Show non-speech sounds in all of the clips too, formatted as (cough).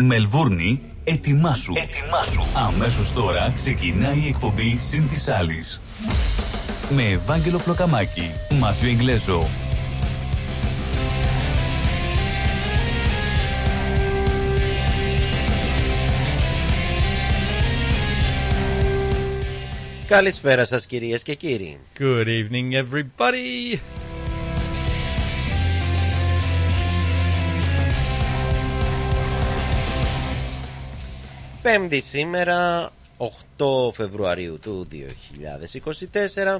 Μελβούρνη, ετοιμάσου. Ετοιμάσου. Αμέσως τώρα ξεκινάει η εκπομπή Συν της Άλλης. Με Ευάγγελο Πλοκαμάκη, Μάθιο Εγγλέζο, Καλησπέρα σας κυρίες και κύριοι. Good evening, everybody. Πέμπτη σήμερα, 8 Φεβρουαρίου του 2024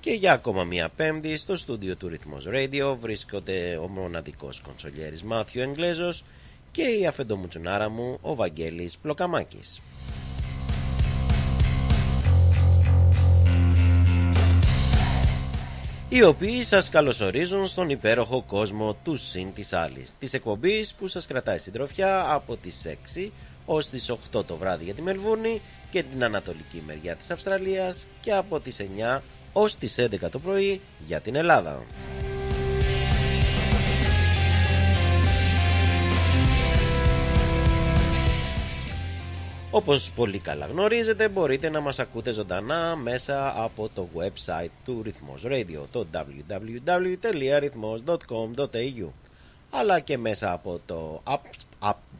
και για ακόμα μια πέμπτη στο στούντιο του Ρυθμός Radio βρίσκονται ο μοναδικός κονσολιέρης Μάθιο Εγγλέζος και η αφεντομουτσουνάρα μου ο Βαγγέλης Πλοκαμάκης. οι οποίοι σας καλωσορίζουν στον υπέροχο κόσμο του Συν της Άλλης, της εκπομπής που σας κρατάει συντροφιά από τις 6 ως τις 8 το βράδυ για τη Μελβούρνη και την ανατολική μεριά της Αυστραλίας και από τις 9 ως τις 11 το πρωί για την Ελλάδα. Όπως πολύ καλά γνωρίζετε μπορείτε να μας ακούτε ζωντανά μέσα από το website του Ρυθμός Radio το www.rhythmos.com.au αλλά και μέσα από το app,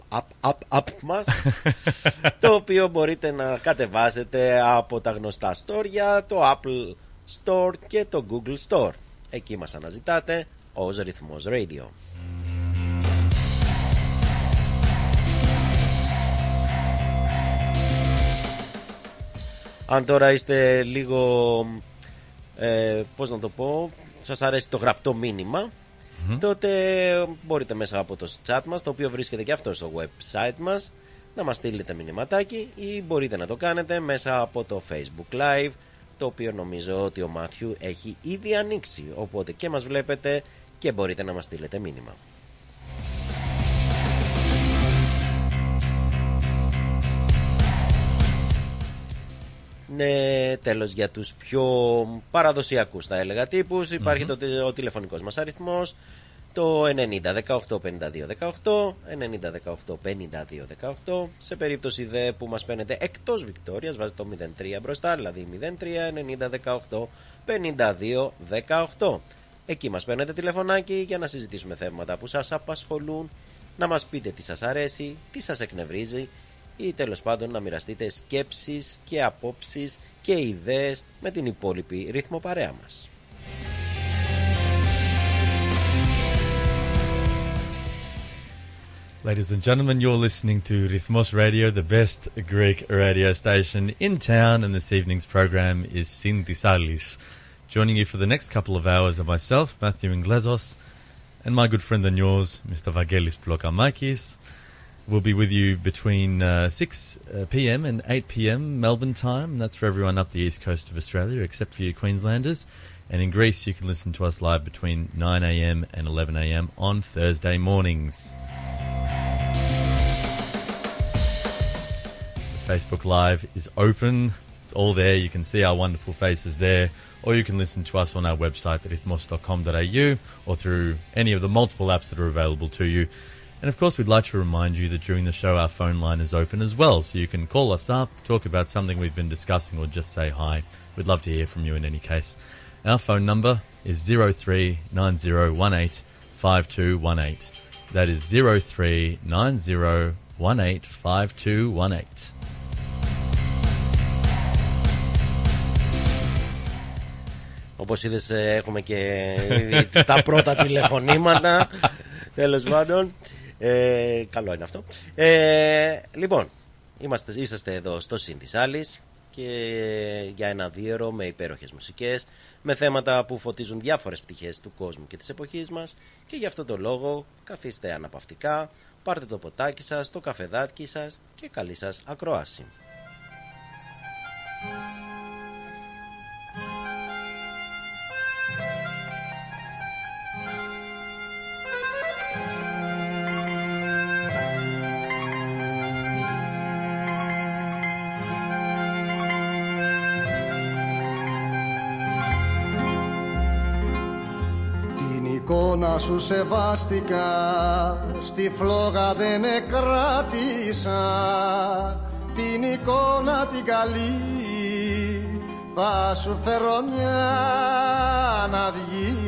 app, app, app, app μας (laughs) το οποίο μπορείτε να κατεβάσετε από τα γνωστά store το Apple Store και το Google Store. Εκεί μας αναζητάτε ως Ρυθμός Radio. Αν τώρα είστε λίγο, ε, πώς να το πω, σας αρέσει το γραπτό τότε μπορείτε μέσα από το chat μας, το οποίο βρίσκεται και αυτό στο website μας, να μας στείλετε μηνυματάκι ή μπορείτε να το κάνετε μέσα από το Facebook Live, το οποίο νομίζω ότι ο Μάθιου έχει ήδη ανοίξει, οπότε και μας βλέπετε και μπορείτε να μας στείλετε μήνυμα. Ναι, τέλος για τους πιο παραδοσιακούς θα έλεγα τύπους υπάρχει το, ο τηλεφωνικός μας αριθμός το 90 18 52 18 90 18 52 18 σε περίπτωση δε που μας παίρνετε εκτός Βικτόριας βάζετε το 03 μπροστά δηλαδή 03 90 18 52 18 εκεί μας παίρνετε τηλεφωνάκι για να συζητήσουμε θέματα που σας απασχολούν να μας πείτε τι σας αρέσει, τι σας εκνευρίζει ή τέλος πάντων να μοιραστείτε σκέψεις και απόψεις και ιδέες με την υπόλοιπη ρύθμο παρέα μας. Ladies and gentlemen, you're listening to Rhythmos Radio, the best Greek radio station in town, and this evening's program is Synthisalis. Joining you for the next couple of hours are myself, Matthew Inglesos, and my good friend and yours, Mr. Vagelis Blokamakis. We'll be with you between uh, 6 uh, p.m. and 8 p.m. Melbourne time. That's for everyone up the east coast of Australia, except for you Queenslanders. And in Greece, you can listen to us live between 9 a.m. and 11 a.m. on Thursday mornings. Facebook Live is open. It's all there. You can see our wonderful faces there. Or you can listen to us on our website at ithmos.com.au or through any of the multiple apps that are available to you. And of course, we'd like to remind you that during the show, our phone line is open as well. So you can call us up, talk about something we've been discussing, or just say hi. We'd love to hear from you in any case. Our phone number is 0390185218. That is 0390185218. Όπως είδες έχουμε και τα πρώτα τηλεφωνήματα Τέλος πάντων Ε, καλό είναι αυτό. Ε, λοιπόν, είμαστε, είσαστε εδώ στο Συν της Άλλης και για ένα δίωρο με υπέροχες μουσικές, με θέματα που φωτίζουν διάφορες πτυχές του κόσμου και της εποχής μας και γι' αυτό το λόγο καθίστε αναπαυτικά, πάρτε το ποτάκι σας, το καφεδάκι σας και καλή σας ακρόαση. Εικόνα σου σεβάστηκα Στη φλόγα δεν εκράτησα. Την εικόνα την καλή Θα σου φέρω μια να βγεις.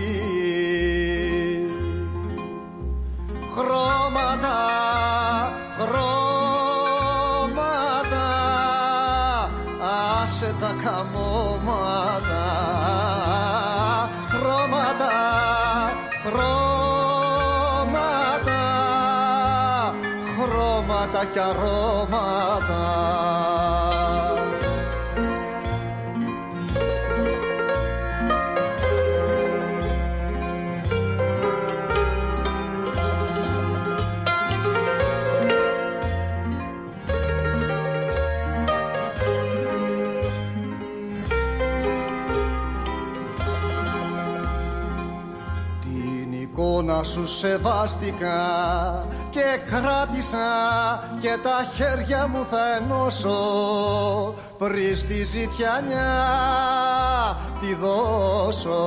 Χρώματα, χρώματα Άσε τα καμώματα Χρώματα και αρώματα. Την εικόνα σου σεβάστηκα και κράτησα και τα χέρια μου θα ενώσω πριν στη ζητιανιά τη δώσω.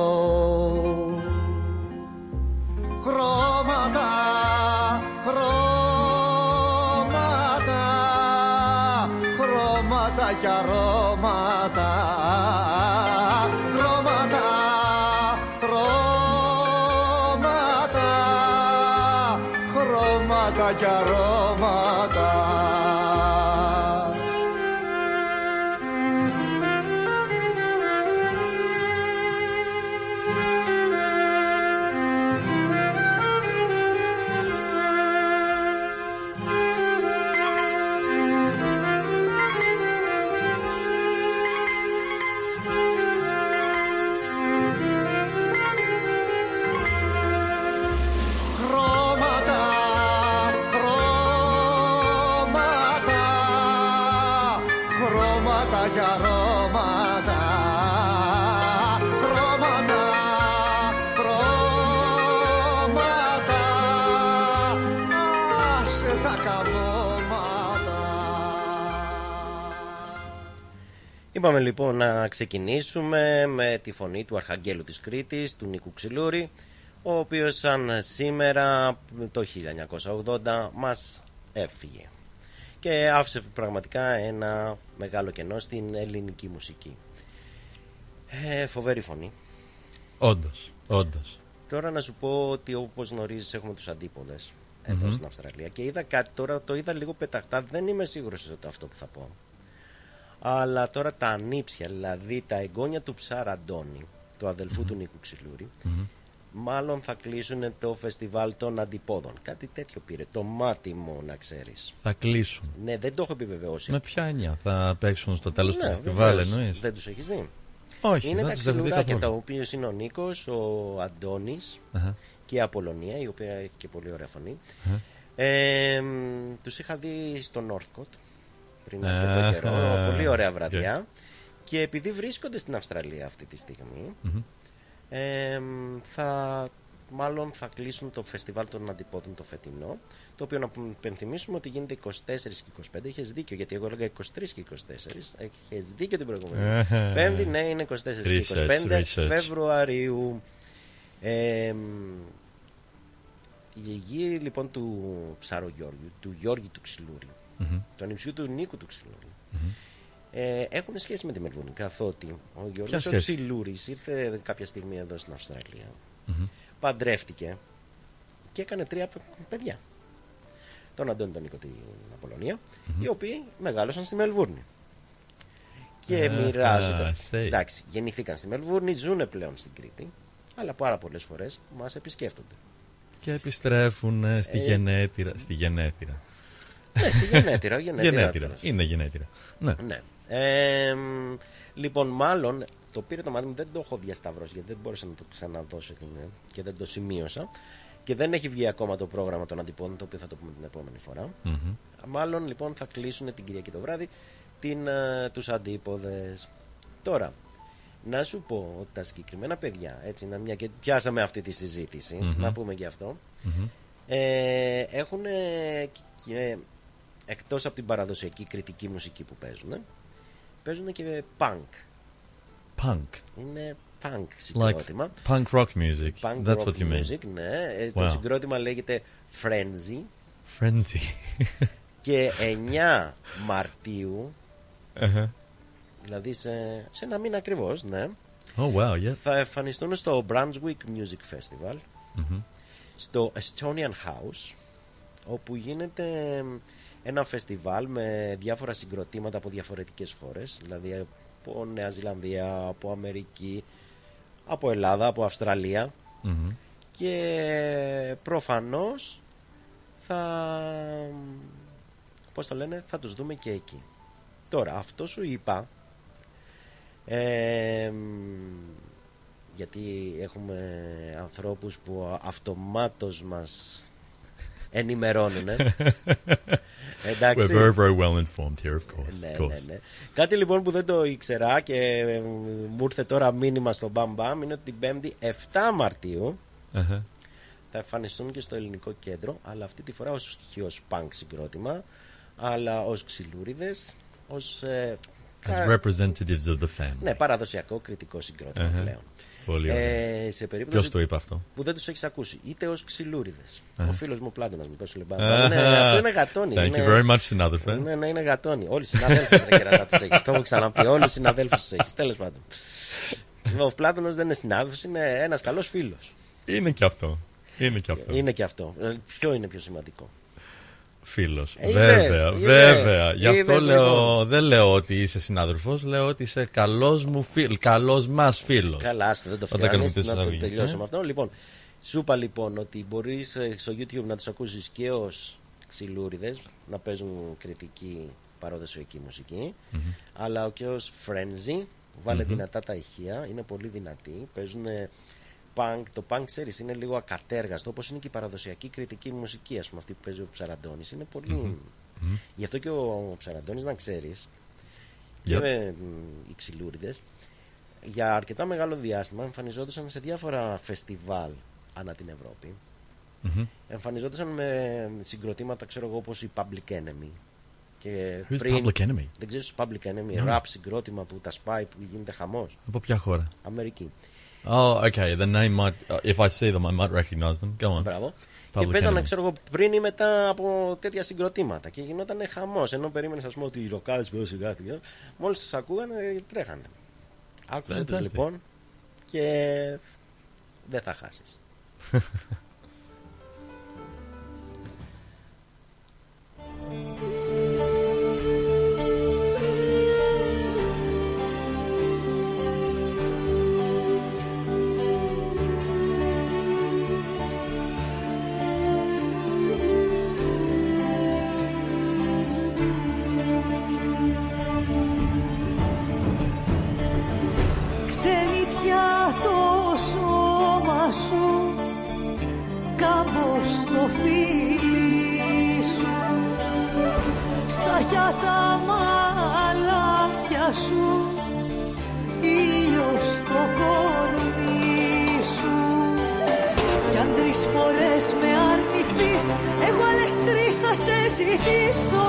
Χρώματα, χρώματα, χρώματα και αρώματα, χρώματα και Είπαμε λοιπόν να ξεκινήσουμε με τη φωνή του Αρχαγγέλου της Κρήτης, του Νίκου Ξυλούρη, ο οποίος σαν σήμερα το 1980 μας έφυγε και άφησε πραγματικά ένα μεγάλο κενό στην ελληνική μουσική. Ε, φοβερή φωνή. Όντως, όντως. Τώρα να σου πω ότι όπως γνωρίζεις έχουμε τους αντίποδες εδώ στην Αυστραλία και είδα κάτι τώρα, το είδα λίγο πεταχτά, δεν είμαι σίγουρος ότι αυτό που θα πω. Αλλά τώρα τα ανήψια, δηλαδή τα εγγόνια του Ψάρα Αντώνη, του αδελφού του Νίκου Ξυλούρη, μάλλον θα κλείσουν το φεστιβάλ των αντιπόδων. Κάτι τέτοιο πήρε, το μάτι μου να ξέρεις. Θα κλείσουν. Ναι, δεν το έχω επιβεβαιώσει. Με ποια έννοια θα παίξουν στο τέλος του Ναι, φεστιβάλ, βεβαίως. εννοείς; Δεν τους έχεις δει. Όχι, είναι δεν τα τους έχω δει ξυλουράκια καθόλου. τα οποία είναι ο Νίκος, ο Αντώνης Αχα. και η Απολωνία, η οποία έχει και πολύ ωραία φωνή. Αχα. Ε, τους είχα δει στο Northcote πριν Α, αρκετό καιρό. α, Πολύ ωραία οκ. βραδιά. Και επειδή βρίσκονται στην Αυστραλία αυτή τη στιγμή, Μμμ. ε, θα, μάλλον θα κλείσουν το φεστιβάλ των αντιπόδων το φετινό. Το οποίο να υπενθυμίσουμε ότι γίνεται 24 και 25. Έχεις δίκιο, γιατί εγώ έλεγα 23 και 24. Έχεις δίκιο την προηγούμενη. Αχα. Πέμπτη, ναι, είναι 24 και Research, 25 research. Φεβρουαρίου. Ε, η γη λοιπόν του Ψαρογιώργιου, του Γιώργη του Ξυλούρη, Μμμ. του ανιψιού του Νίκου του Ξυλούρη, ε, έχουν σχέση με τη Μελβούνη. Καθότι ο Γιώργος ο σχέση; Ξυλούρης ήρθε κάποια στιγμή εδώ στην Αυστραλία, Μμμ. παντρεύτηκε και έκανε τρία παι- παιδιά. Τον Αντώνη, τον Νίκο, την Απολωνία, οι οποίοι μεγάλωσαν στη Μελβούρνη. Και Α, μοιράζονται. say. Εντάξει, γεννηθήκαν στη Μελβούρνη, ζουν πλέον στην Κρήτη, αλλά πάρα πολλές φορές μας επισκέφτονται. Και επιστρέφουν ε, στη Ε, γενέτειρα. Στη γενέτειρα. Ναι, στη γενέτειρα. γενέτειρα, Γενέτειρα. τέλος. Είναι γενέτειρα. Ναι. Ναι. Ε, μ, λοιπόν, μάλλον το πήρε το μάτι μου, δεν το έχω διασταυρώσει γιατί δεν μπόρεσα να το ξαναδώσω και, ναι, και δεν το σημείωσα. Και δεν έχει βγει ακόμα το πρόγραμμα των αντιπόδων, το οποίο θα το πούμε την επόμενη φορά. Μμμ. Μάλλον λοιπόν θα κλείσουν την Κυριακή το βράδυ την, ε, τους αντίποδες. Τώρα, να σου πω ότι τα συγκεκριμένα παιδιά, έτσι, να μια και πιάσαμε αυτή τη συζήτηση, Μμμ. να πούμε και αυτό, Μμμ. ε, έχουν και, εκτός από την παραδοσιακή κριτική μουσική που παίζουν, παίζουν και punk. Punk. Είναι punk Like συγκρότημα. punk rock music. Punk That's rock what you mean. music, ναι. Ε, Το Wow. συγκρότημα λέγεται Frenzy Frenzy. και 9 Μαρτίου, uh-huh. δηλαδή σε, σε ένα μήνα ακριβώς, ναι, Oh wow, yeah. θα εμφανιστούν στο Brunswick Music Festival Mhm. στο Estonian House όπου γίνεται ένα φεστιβάλ με διάφορα συγκροτήματα από διαφορετικές χώρες δηλαδή από Νέα Ζηλανδία, από Αμερική από Ελλάδα, από Αυστραλία. Mhm. και προφανώς θα πώς το λένε θα τους δούμε και εκεί. Τώρα αυτό σου είπα ε, γιατί έχουμε ανθρώπους που αυτομάτως μας ενημερώνουν (laughs) εντάξει We're very, very well informed here, of course. ναι, of ναι, course. ναι. Κάτι λοιπόν που δεν το ήξερα και ε, μου ήρθε τώρα μήνυμα στο Μπαμ Μπαμ είναι ότι την 5η 7 Μαρτίου Uh-huh. θα εμφανιστούν και στο ελληνικό κέντρο, αλλά αυτή τη φορά ως όχι ως punk συγκρότημα, αλλά ως ξυλούριδες, ως ε, As κα- representatives of the family. ναι, παραδοσιακό κριτικό συγκρότημα Αχα. πλέον. Πολύ ωραία. Ε, σε Ποιος περίπτωση το είπε αυτό; που δεν τους έχεις ακούσει, είτε ως ξυλούριδες. Ο φίλος μου Πλάτωνας με τόσο λεμπά. Αχα. είναι, αυτό είναι γατόνι. Thank είναι, you very much, συνάδελφε. Ναι, ναι, είναι γατόνι. Όλοι οι συναδέλφοι ρε κερατά τους έχεις. Το έχω ξαναπεί. Όλους οι συναδέλφους τους έχεις. Τέλος πάντων. Ο Πλάτωνας δεν είναι συνάδελφος, είναι ένας καλός φίλος. Είναι και αυτό. Είναι και αυτό. Είναι και αυτό. Ε, Ποιο είναι πιο σημαντικό; Φίλος. Ε, είδες, βέβαια, είδες. βέβαια. Γι' αυτό Είδες, λέω, λοιπόν. δεν λέω ότι είσαι συνάδελφος, λέω ότι είσαι καλός μου φίλος, καλός μας φίλος. Καλά, άστο, δεν το Όταν κάνουμε φτιάχνεις, τη να το συναλλαγή, τελειώσουμε ε. αυτό. Λοιπόν, σου είπα λοιπόν ότι μπορείς ε, στο YouTube να τους ακούσεις και ως ξυλούριδες, να παίζουν κριτική παροδοσιακή μουσική, αλλά και ως frenzy, βάλε δυνατά τα ηχεία, είναι πολύ δυνατοί, παίζουν punk, το punk ξέρεις είναι λίγο ακατέργαστο, όπως είναι και η παραδοσιακή κριτική μουσική, ας πούμε αυτή που παίζει ο Ψαραντώνης, είναι πολύ... Γι' αυτό και ο Ψαραντώνης να ξέρεις, και Yep. με, μ, οι ξυλούριδες για αρκετά μεγάλο διάστημα εμφανιζόντουσαν σε διάφορα φεστιβάλ ανά την Ευρώπη. Μμμ. Εμφανιζόντουσαν με συγκροτήματα, ξέρω εγώ, όπως η Public Enemy. Και Who's Public Enemy? Δεν ξέρεις τους Public Enemy, No. rap συγκρότημα που τα σπάει, που γίνεται χαμός. Από ποια χώρα; Αμερική. Oh, okay. The name might, uh, if I see them, I might recognize them. Go on. Μπράβο. Public και παίζανε, Enemy. ξέρω εγώ, πριν ή μετά από τέτοια συγκροτήματα. Και γινόταν χαμός. Ενώ περίμενες, ας πούμε, ότι οι ροκάδες που έδωσε κάτι. Μόλις τους ακούγανε, τρέχανε. Άκουσε τους Fantastic. λοιπόν και δεν θα χάσεις. Ξέρει (laughs) στο φίλι σου Στα τα μαλάκια σου Ήλιος στο κορμί σου. Κι αν τρεις φορές με αρνηθείς Εγώ άλλες τρεις θα σε ζητήσω.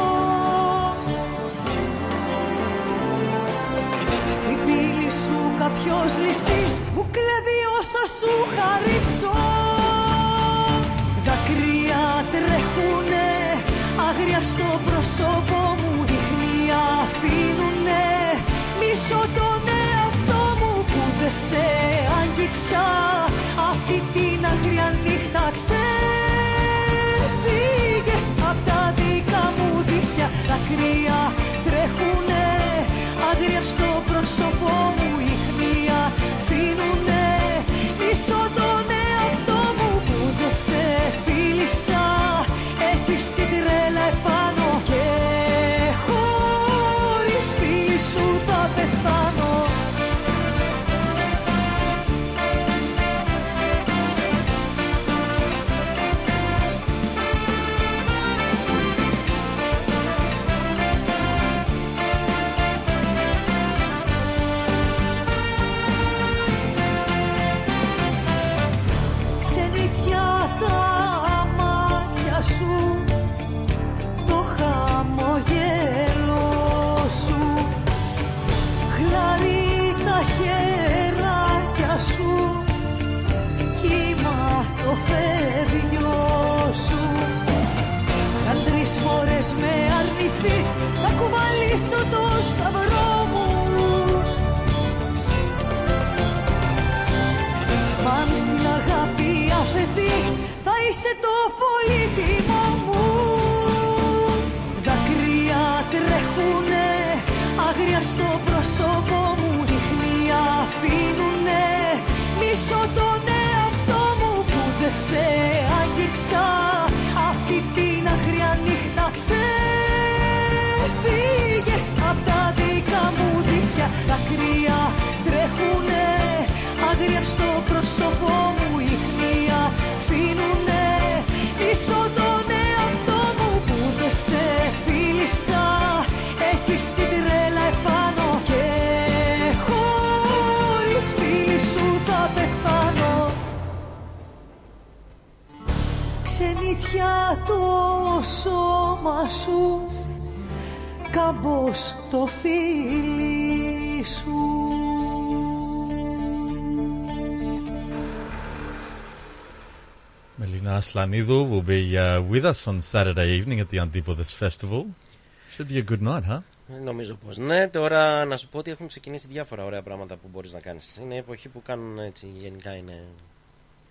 Στην πύλη σου κάποιος ληστής Μου κλέβει όσα σου χαρίψω Άγρια στο πρόσωπο μου Δείχνια αφήνουνε. Μισώ τον εαυτό μου Που δεν σε άγγιξα. Αυτή την άγρια νύχτα Ξέφυγες Απ' τα δικά μου δίχτυα Δακρύα τρέχουνε. Άγρια στο πρόσωπό Melina Aslanidou will be uh, with us on Saturday evening at the Antipodis Festival. Should be a good night, huh? Νομίζω πως ναι. Τώρα να σου πω ότι έχουν ξεκινήσει διάφορα ωραία πράγματα που μπορείς να κάνεις. Είναι εποχή που κάνουν έτσι. Γενικά είναι.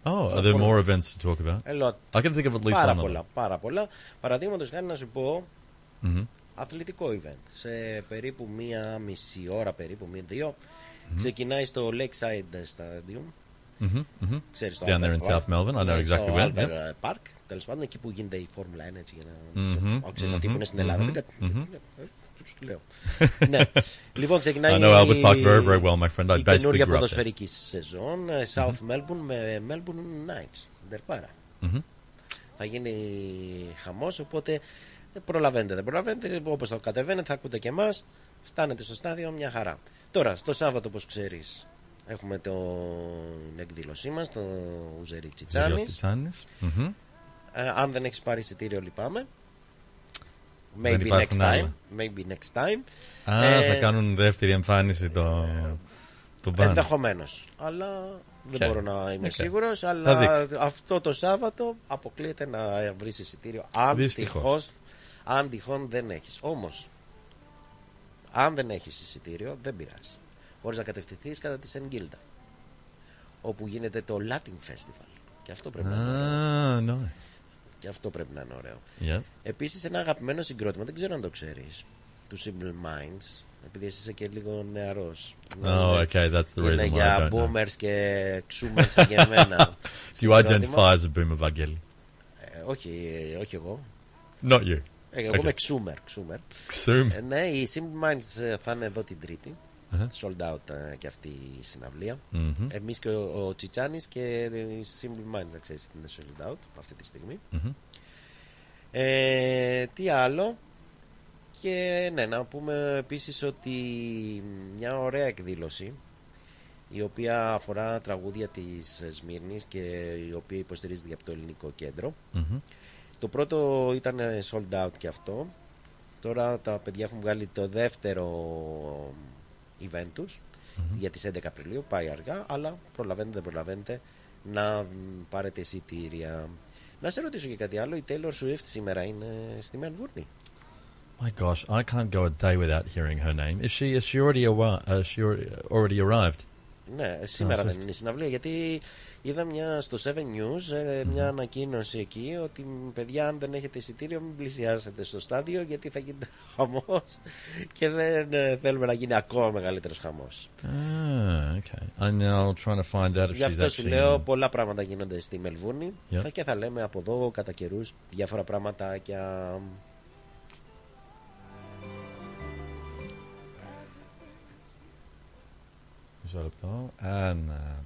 Oh, are there more events to talk about? A lot. I can think of at least Πάρα one of them. πολλά. Πάρα πολλά. Παραδείγματος χάρη να σου πω Mhm. αθλητικό event. Σε περίπου μία μισή ώρα, περίπου μία-δύο. Ξεκινάει στο Lakeside Stadium. Mhm. Mhm. Ξέρεις το Down there in Albert Park. South Melbourne. I know Ναι, exactly στο where. Albert Yep. Park, τέλος πάντων, εκεί που γίνεται η Φόρμουλα 1. Έτσι, για να... Μμμ, Mm-hmm. Ξέρεις, αυτοί που είναι στην Ελλάδα. μμμ, δεν κα- μμμ. Ε, τους λέω. (laughs) ναι. Λοιπόν, ξεκινάει I know Albert Park very, very well, my friend. I η basically καινούργια grew up there. ποδοσφαιρική σεζόν ε, South Melbourne με Melbourne Knights. Ντερπάρα. Mhm. Θα γίνει χαμός, οπότε δεν προλαβαίνετε. Δεν προλαβαίνετε. Όπως το κατεβαίνετε, θα ακούτε και εμάς. Φτάνετε στο στάδιο, μια χαρά. Τώρα, στο Σάββατο, όπως ξέρεις, έχουμε την εκδήλωσή μας, το Ουζερί Τσιτσάνης. Tsitsanis. Mhm. Ε, αν δεν έχεις πάρει εισιτήριο, λυπάμαι. Δεν Maybe next υπάρχουν time. άλλα. Maybe next time. Α, Ε, θα κάνουν δεύτερη εμφάνιση το, το μπαν. Ενδεχομένως. Αλλά δεν Οκ. μπορώ να είμαι Οκ. σίγουρος. Θα Αλλά δείξεις. αυτό το Σάββατο αποκλείεται να βρεις εισιτήριο. Αν Δυστυχώς. τυχώς, αν τυχόν δεν έχεις. Όμως, αν δεν έχεις εισιτήριο, δεν πειράζει. Μπορεί να κατευθυνθείς κατά τη Σενγκίλτα. Όπου γίνεται το Latin Festival. Και αυτό πρέπει, να, είναι ωραίο. Ah, nice. Και αυτό πρέπει να είναι ωραίο. Yeah. Επίσης, ένα αγαπημένο συγκρότημα, δεν ξέρω αν το ξέρεις. Του Simple Minds. Επειδή εσύ είσαι και λίγο νεαρός. Oh, okay, that's the Είναι reason why I για don't know. boomers και ξούμερς σαν και εμένα. Do (laughs) you Συγκρότημα. identify as a boomer, Vangeli? Ε, όχι, ε, όχι εγώ. Not you. Ε, Εγώ Okay. είμαι ξούμερ. ξούμερ. Xum. Ε, ναι, οι Simple Minds ε, θα είναι εδώ την Τρίτη. Uh-huh. Sold out ε, και αυτή η συναυλία. Mhm. Εμείς και ο, ο Τσιτσάνης και οι Simple Minds, να ξέρεις, είναι sold out αυτή τη στιγμή. Mhm. Ε, τι άλλο; Και ναι, να πούμε επίσης ότι μια ωραία εκδήλωση η οποία αφορά τραγούδια της Σμύρνης και η οποία υποστηρίζεται από το ελληνικό κέντρο. Mhm. Το πρώτο ήταν ε, sold out και αυτό. Τώρα τα παιδιά έχουν βγάλει το δεύτερο event τους για τις 11 Απριλίου. Πάει αργά, αλλά προλαβαίνετε, δεν προλαβαίνετε να μ, πάρετε εισιτήρια. Να σε ρωτήσω και κάτι άλλο. Η Taylor Swift σήμερα είναι στη Μελβούρνη; My gosh, I can't go a day without hearing her name. Is she? Is she already arri- uh, she already, already arrived? Ναι, σήμερα Swift. δεν είναι η συναυλία γιατί είδα μια, στο 7 News ε, μια ανακοίνωση εκεί ότι μ, παιδιά αν δεν έχετε εισιτήριο μην πλησιάσετε στο στάδιο γιατί θα γίνεται (laughs) χαμός και δεν ε, θέλουμε να γίνει ακόμα μεγαλύτερος χαμός. Ah, okay. I'm now trying to find out if Γι' she's αυτό σου actually. λέω πολλά πράγματα γίνονται στη Μελβούρνη Yeah. θα και θα λέμε από εδώ κατά καιρούς διάφορα πραγματάκια. Μισό λεπτό. Ένα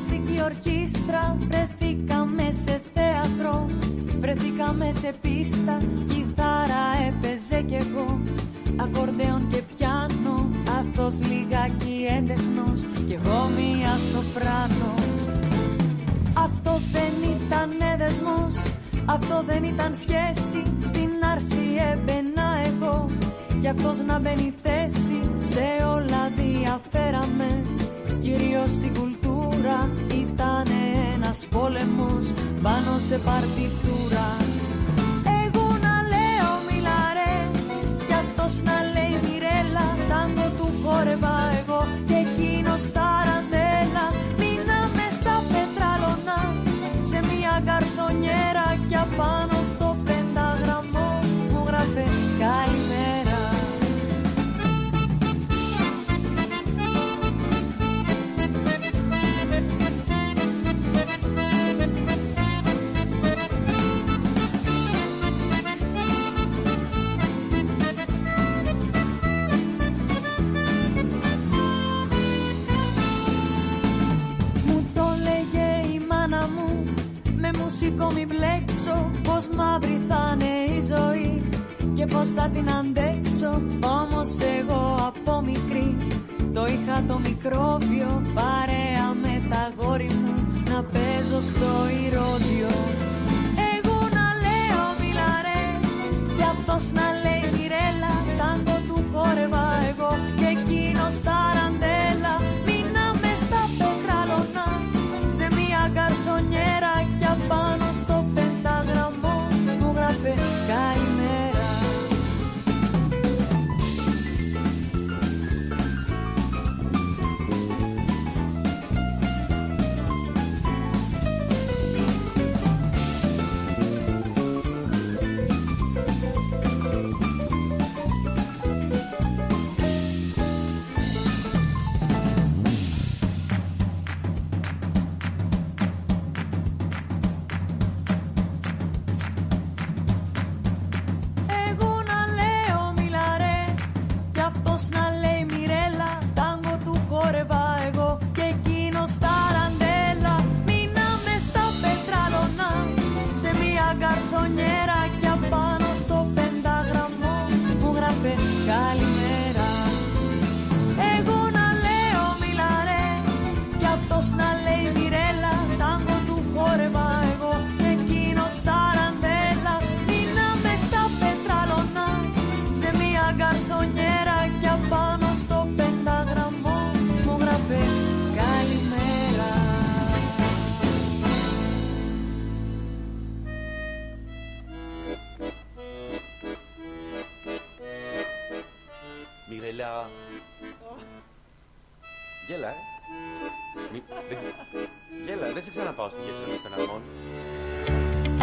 κλασική ορχήστρα Βρεθήκαμε σε θέατρο Βρεθήκαμε σε πίστα Κιθάρα έπαιζε ακορντέον και πιάνω Αυτός λιγάκι έντεχνος κι εγώ μία σοπράνο. Αυτό δεν ήταν δεσμός αυτό δεν ήταν σχέση Στην άρση έμπαινα εγώ. Κι αυτός να μπαίνει θέση Σε όλα διαφέραμε Κυρίως στην κουλτούρα. Ήταν ένας πόλεμος Πάνω σε παρτιτούρα. Εγώ να λέω μιλαρέ Κι αυτός να λέει μιρέλα Τάγκο του χόρευα εγώ Με μουσικό μη μπλέξω Πως μαύρη θα είναι η ζωή Και πως θα την αντέξω. Όμως εγώ από μικρή Το είχα το μικρόβιο Παρέα με τα γόρι μου Να παίζω στο ηρώδιο. Εγώ να λέω μιλαρέ Κι αυτός να λέει μιρέλα Τάγκο του χόρευα εγώ Και εκείνος ταραντέλα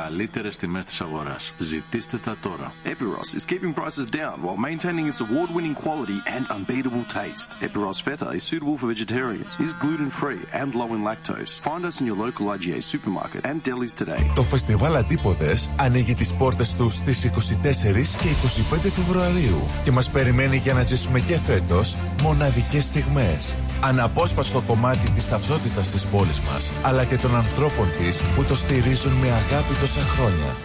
καλύτερες τιμές της αγοράς. Ζητήστε τα τώρα. Epiros is keeping prices down while maintaining its award-winning quality and unbeatable taste. Epiros Feta is suitable for vegetarians, is gluten-free and low in lactose. Find us in your local IGA supermarket and delis today. Το φεστιβάλ Αντίποδες ανοίγει τις πόρτες του στις 24 και 25 Φεβρουαρίου και μας περιμένει για να ζήσουμε και φέτος μοναδικές στιγμές. Αναπόσπαστο κομμάτι της ταυτότητας της πόλης μας, αλλά και των ανθρώπων της που το στηρίζουν με αγάπη τόσα χρόνια.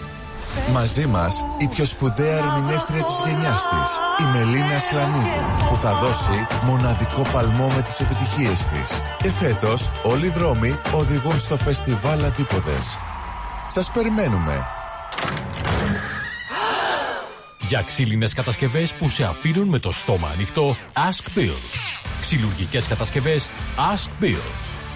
Μαζί μας η πιο σπουδαία ερμηνεύτρια της γενιάς της, η Μελίνα Σλανίδη, που θα δώσει μοναδικό παλμό με τις επιτυχίες της. Και φέτος όλοι οι δρόμοι οδηγούν στο φεστιβάλ Αντίποδες. Σας περιμένουμε. Για ξύλινες κατασκευές που σε αφήνουν με το στόμα ανοιχτό, Ask Bill. Ξυλουργικές κατασκευές Ask Bill.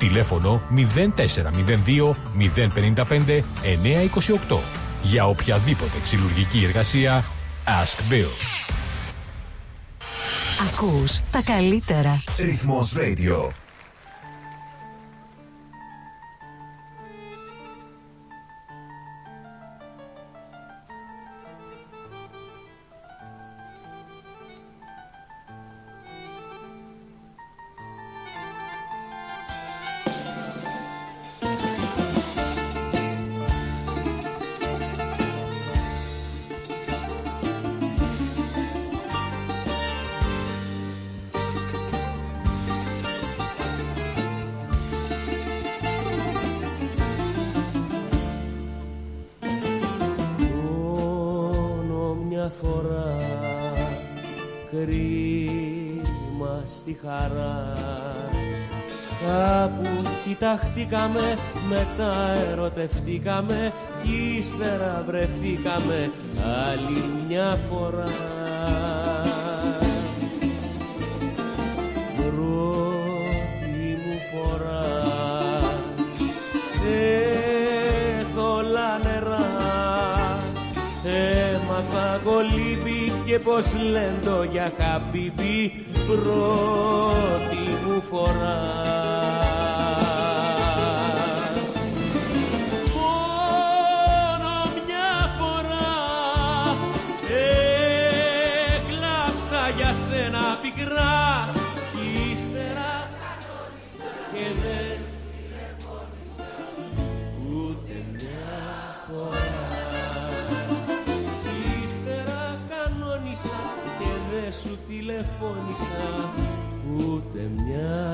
Τηλέφωνο 0402 055 928 Για οποιαδήποτε ξυλουργική εργασία Ask Bill. Ακούς τα καλύτερα. Ρυθμός Radio. Ερωτευτήκαμε κι ύστερα βρεθήκαμε άλλη μια φορά. Πρώτη μου φορά. Σε θολά νερά Έμαθα κολύμπι και πως λέντο για χαμπίμπι πρώτη μου φορά σου τηλεφώνησα ούτε μια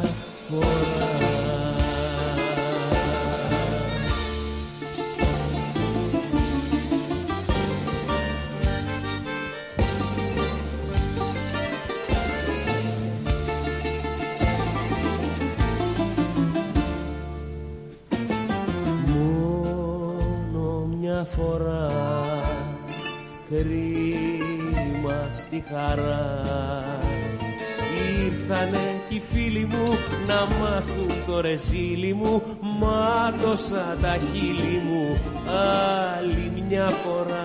μάθουν το ρεζίλι μου Μάτωσα τα χείλη μου άλλη μια φορά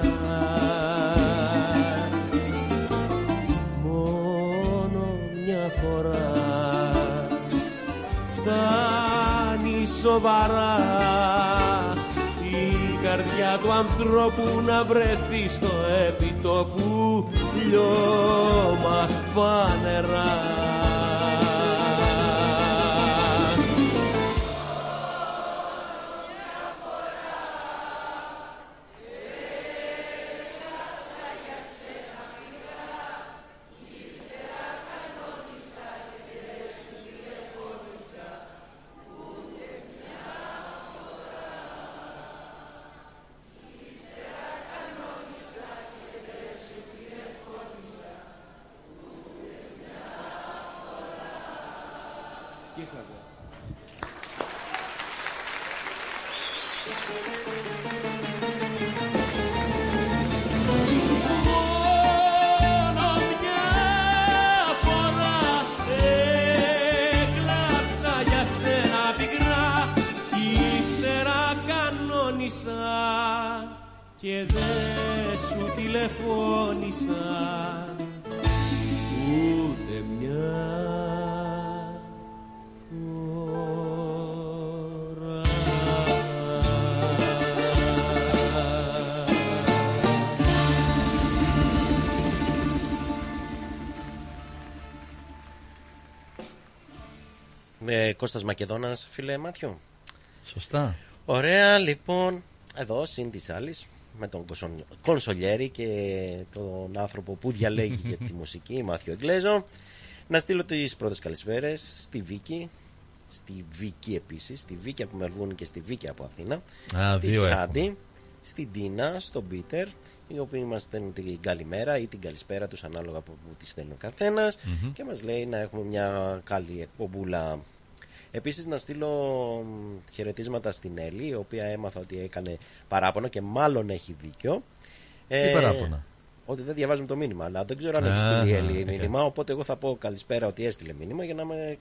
Μόνο μια φορά φτάνει σοβαρά η καρδιά του ανθρώπου να βρεθεί στο επιτόπου λιώμα φανερά. Τηλεφώνησα ούτε μια Με Κώστας Μακεδόνας, φίλε Μάτιο. Σωστά. Ωραία, λοιπόν, εδώ συν της άλλης, με τον Κοσον- Κονσολιέρη και τον άνθρωπο που διαλέγει για τη μουσική, Μάθιο Εγκλέζο. Να στείλω τις πρώτες καλησπέρες στη Βίκη, στη Βίκη επίσης, στη Βίκη από Μελβούνι και στη Βίκη από Αθήνα. Α, στη δύο Σάντι, στην Τίνα, στον Πίτερ, οι οποίοι μας στέλνουν την καλημέρα ή την καλησπέρα τους ανάλογα από που τη στέλνει ο καθενα Μμμ. και μας λέει να έχουμε μια καλή εκπομπούλα. Επίσης να στείλω μ, χαιρετίσματα στην Έλλη, η οποία έμαθα ότι έκανε παράπονο και μάλλον έχει δίκιο. Ε, παράπονα; Ότι δεν διαβάζουμε το μήνυμα, αλλά δεν ξέρω αν έχει Α, στείλει η Έλλη οκ. μήνυμα, οπότε εγώ θα πω καλησπέρα ότι έστειλε μήνυμα για να είμαι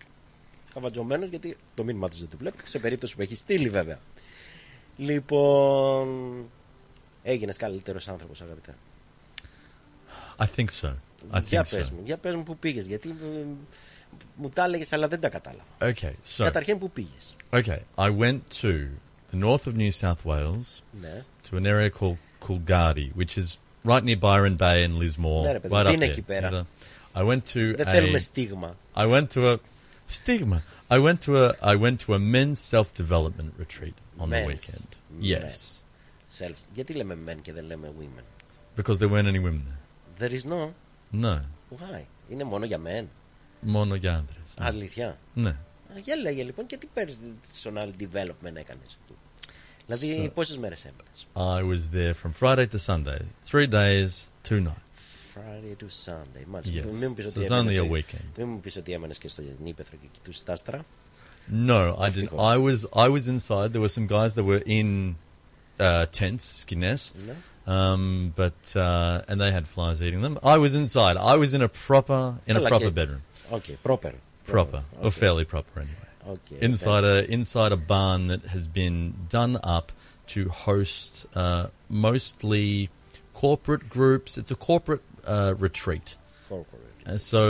καβατζωμένος, γιατί το μήνυμα τους δεν το βλέπετε, σε περίπτωση που έχει στείλει βέβαια. Λοιπόν, έγινες καλύτερος άνθρωπος αγαπητέ. I think so. I για think so. πες μου, για πες μου που πήγες, γιατί ε, μου τα έλεγες αλλά δεν τα κατάλαβα. Okay, so Καταρχήν που πήγες. okay, I went to the north of New South Wales Ναι. to an area called Coolgardie, which is right near Byron Bay and Lismore. Ναι, ρε παιδί, right τι up είναι there. εκεί πέρα? Either- I went to Δεν a, θέλουμε στίγμα. I went to a stigma. I went to a I went to a men's self development retreat on the Men's. weekend. Men. Yes, Self. Γιατί λέμε men και δεν λέμε women. because there weren't any women there. There is no. No, Why? Είναι μόνο για men. Μόνο για άντρες. Αλήθεια. Ναι. Α, Για λέγε λοιπόν και τι personal development έκανες. Δηλαδή So- πόσες μέρες έμενες. I was there from Friday to Sunday, three days, two nights. Friday to Sunday. Μάλιστα. Yes. Μην μου πεις So ότι it's only έμενες- a weekend. Μην μου πεις ότι έμενες και στο Νίπεθρο και κοιτούσες τα άστρα. No, I didn't. Ευτυχώς. I was I was inside. There were some guys that were in uh, tents, skines, Ναι. um, but uh, and they had flies eating them. I was inside. I was in a proper in a Καλά proper και- bedroom, Okay, proper. proper or Okay. fairly proper anyway. Okay, inside εντάξει. a inside a barn that has been done up to host uh, mostly corporate groups. It's a corporate uh, retreat. Corporate. And so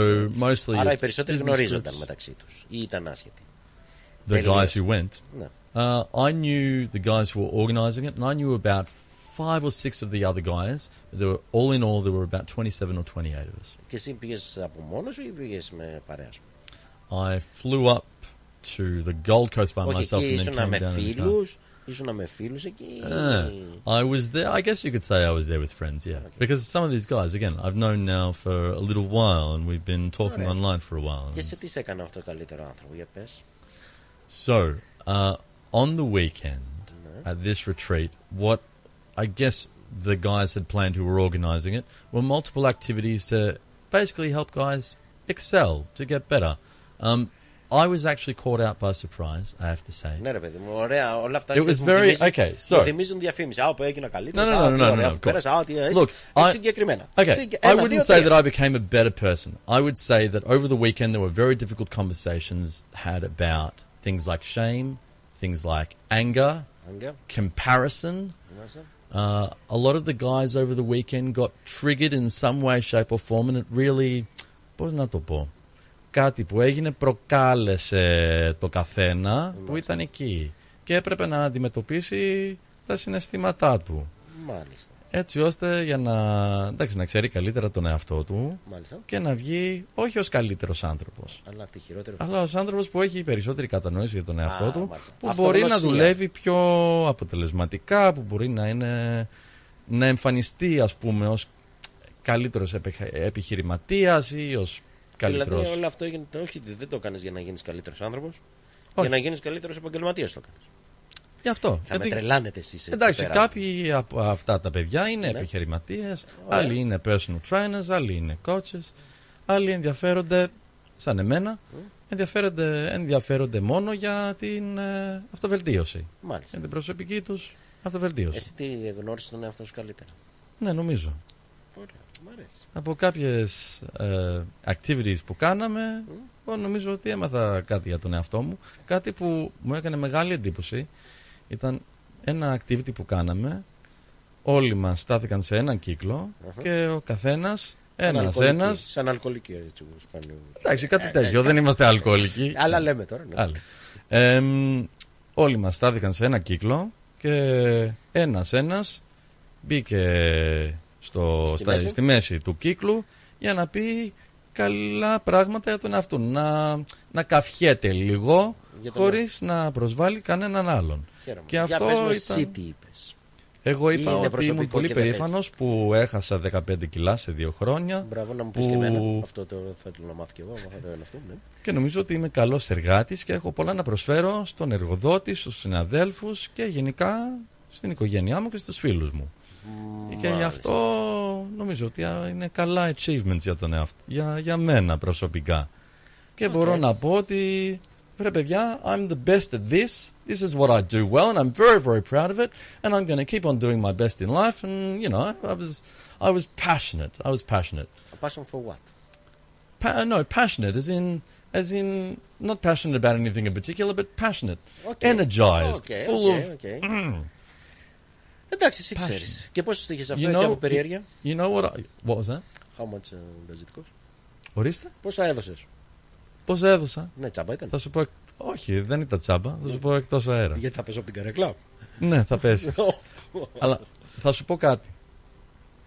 mostly Άρα οι it's περισσότεροι business γνωρίζονταν groups. μεταξύ τους ή ήταν άσχετοι. The Τελείως. guys who went. Ναι. Uh, I knew the guys who were organising it, and I knew about five or six of the other guys. There were all in all, there were about twenty-seven or twenty-eight of us. Και εσύ πήγες από μόνος σου ή πήγες με παρέα σου. I flew up to the Gold Coast by Όχι, myself εκεί and then ήσουν came με down in the car. φίλους, ήσουν με φίλους εκεί. Ah, I was there. I guess you could say I was there with friends, yeah. Because some of these guys, again, I've known now for a little while, and we've been talking Ωραία. online for a while. Και σε τι σε έκανε αυτό καλύτερο άνθρωπο, για πες. So, uh, on the weekend at this retreat, what I guess the guys had planned who were organising it were multiple activities to basically help guys excel, to get better. Um, I was actually caught out by surprise, I have to say. Ναι ρε παιδί μου, ωραία, όλα αυτά It was ξέρεις, μου very- θυμίζει- okay, so- μου θυμίζουν διαφήμιση. Α, που έγινα No, καλύτερος, no, α, no, τι no, no, ωραία no, που of πέρασα, α, τι έτσι. Look, Έτσι I, συγκεκριμένα. okay, Συγκε- I ένα, wouldn't δύο, say τρία. that I became a better person. I would say that over the weekend there were very difficult conversations had about things like shame, things like anger, Anger. comparison. Μάλιστα. Uh, a lot of the guys over the weekend got triggered in some way, shape or form, and it really, πώς να το πω, κάτι που έγινε προκάλεσε το καθένα που ήταν εκεί και έπρεπε να αντιμετωπίσει τα συναισθήματά του. Μάλιστα. Έτσι ώστε για να, εντάξει, να ξέρει καλύτερα τον εαυτό του Μάλιστα. και να βγει όχι ως καλύτερος άνθρωπος Αλλά αυτή χειρότερο. αλλά ως άνθρωπος που έχει περισσότερη κατανόηση για τον εαυτό Α, του μάλιστα. που μπορεί να Αυτογνωσία. δουλεύει πιο αποτελεσματικά που μπορεί να είναι να εμφανιστεί ας πούμε ως καλύτερος επι- επιχειρηματίας ή ως καλύτερος Δηλαδή όλο αυτό έγινε, όχι δεν το κάνεις για να γίνεις καλύτερος άνθρωπος, Όχι. για να γίνεις καλύτερος επαγγελματίας το κάνεις. Γι' αυτό. Θα με τρελάνετε εσείς εκεί Εντάξει, πέρα. κάποιοι από αυτά τα παιδιά είναι Ναι. επιχειρηματίες, Ωραία. άλλοι είναι personal trainers, άλλοι είναι coaches, άλλοι ενδιαφέρονται, σαν εμένα, ενδιαφέρονται, ενδιαφέρονται μόνο για την ε, αυτοβελτίωση. Μάλιστα. Για την προσωπική τους αυτοβελτίωση. Εσύ τι γνώρισες τον εαυτό σου καλύτερα; Ναι, νομίζω. Ωραία, μ' αρέσει. Από κάποιες ε, activities που κάναμε, εγώ νομίζω ότι έμαθα κάτι για τον εαυτό μου. Κάτι που μου έκανε μεγάλη εντύπωση ήταν ένα activity που κάναμε. Όλοι μας στάθηκαν σε έναν κύκλο Αχα. και ο καθένας, Σαν ένας αλκοολική, ένας, Σαν αλκοολική έτσι όπως πάνε. εντάξει κάτι Ε, τέτοιο, ε, δεν είμαστε αλκοολικοί. (laughs) Άλλα λέμε τώρα. ναι. Άλλα. Εμ, όλοι μας στάθηκαν σε ένα κύκλο και ένας ένας μπήκε στο, Στη στα- μέση; στη μέση του κύκλου για να πει καλά πράγματα για τον εαυτό του. Να, να καφιέται λίγο Για τον χωρίς να προσβάλλει κανέναν άλλον. Χαίρομαι. Και Για αυτό πες μου ήταν... εσύ τι είπες. Εγώ Ή είπα είναι ότι προσωπικό ήμουν πολύ και δεν θες; περήφανος που έχασα 15 κιλά σε δύο χρόνια. Μπράβο να μου πεις που- και εμένα. Αυτό το θέλω να μάθω κι εγώ. Θα το αυτό, ναι. Και νομίζω ότι είμαι καλός εργάτης και έχω πολλά να προσφέρω στον εργοδότη, στους συναδέλφους και γενικά στην οικογένειά μου και στους φίλους μου. Και γι' Μάλιστα. αυτό νομίζω ότι α, είναι καλά achievements για τον εαυτό, για, για μένα προσωπικά. Και μπορώ να πω ότι ρε παιδιά, I'm the best at this. This is what I do well and I'm very very proud of it and I'm going to keep on doing my best in life and you know, I was I was passionate. I was passionate. A passion for what? Pa- no, passionate as in as in not passionate about anything in particular, but passionate, Okay. energized, Okay, full okay, of. okay. Mm. (clears throat) Εντάξει, εσύ Passion. ξέρει. Και πόσο το είχε αυτό You έτσι know- από περιέργεια. You know what? I, what was that? How much uh, does it cost? Ορίστε. Πόσα έδωσε. Πώ έδωσα. Ναι, τσάμπα ήταν. Θα σου πω. εκ- Όχι, δεν ήταν τσάμπα. Θα σου πω εκτός αέρα. Γιατί θα πέσω από την καρέκλα. Ναι, θα πέσεις. (laughs) Αλλά θα σου πω κάτι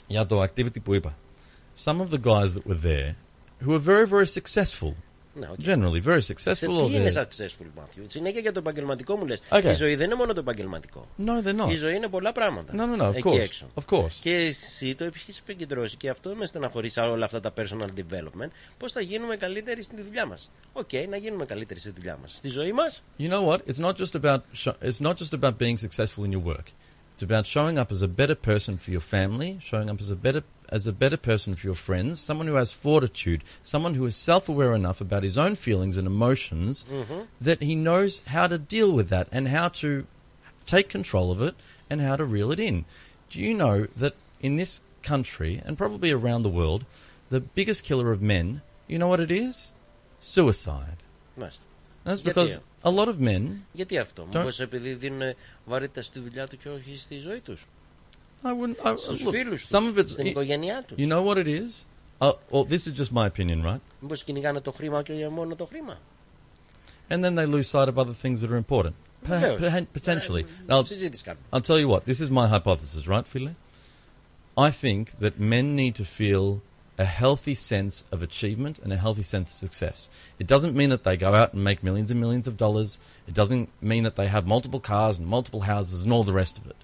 για το activity που είπα. Some of the guys that were there who were very, very successful. Ναι, OK. Generally, very Σε successful. τι or είναι they're- successful, Μάθιου; Συνέχεια για το επαγγελματικό μου λες. Okay. Η ζωή δεν είναι μόνο το επαγγελματικό. No, they're not. Η ζωή είναι πολλά πράγματα. No, no, no, of εκεί course. έξω. Of course. Και εσύ το έχεις επικεντρώσει και αυτό με στεναχωρεί σε όλα αυτά τα personal development. Πώς θα γίνουμε καλύτεροι στη δουλειά μας; Οκ, να γίνουμε καλύτεροι στη δουλειά μας. Στη ζωή μας, You know what? It's not just about sho- it's not just about being successful in your work. It's about showing up as a better person for your family, showing up as a better as a better person for your friends, someone who has fortitude, someone who is self-aware enough about his own feelings and emotions mm-hmm. that he knows how to deal with that and how to take control of it and how to reel it in. Do you know that in this country and probably around the world, the biggest killer of men, you know what it is? Suicide. Nice. That's because a lot of men Γιατί αυτό, Don't- Μήπως επειδή δίνουν βαρύτητα στη δουλειά του και όχι στη ζωή του. I wouldn't. I, Στους look, φίλους some τους, of it's. στην y- οικογένειά του. You know what it is? Uh, well, this is just my opinion, right? Μήπως κυνηγάνε το χρήμα και μόνο το χρήμα. And then they lose sight of other things that are important. Perha- Βεβαίως. perha- potentially. Ε, Now, συζήτηση κάνουμε. I'll tell you what. This is my hypothesis, right, Phile? I think that men need to feel a healthy sense of achievement and a healthy sense of success. It doesn't mean that they go out and make millions and millions of dollars. It doesn't mean that they have multiple cars and multiple houses and all the rest of it.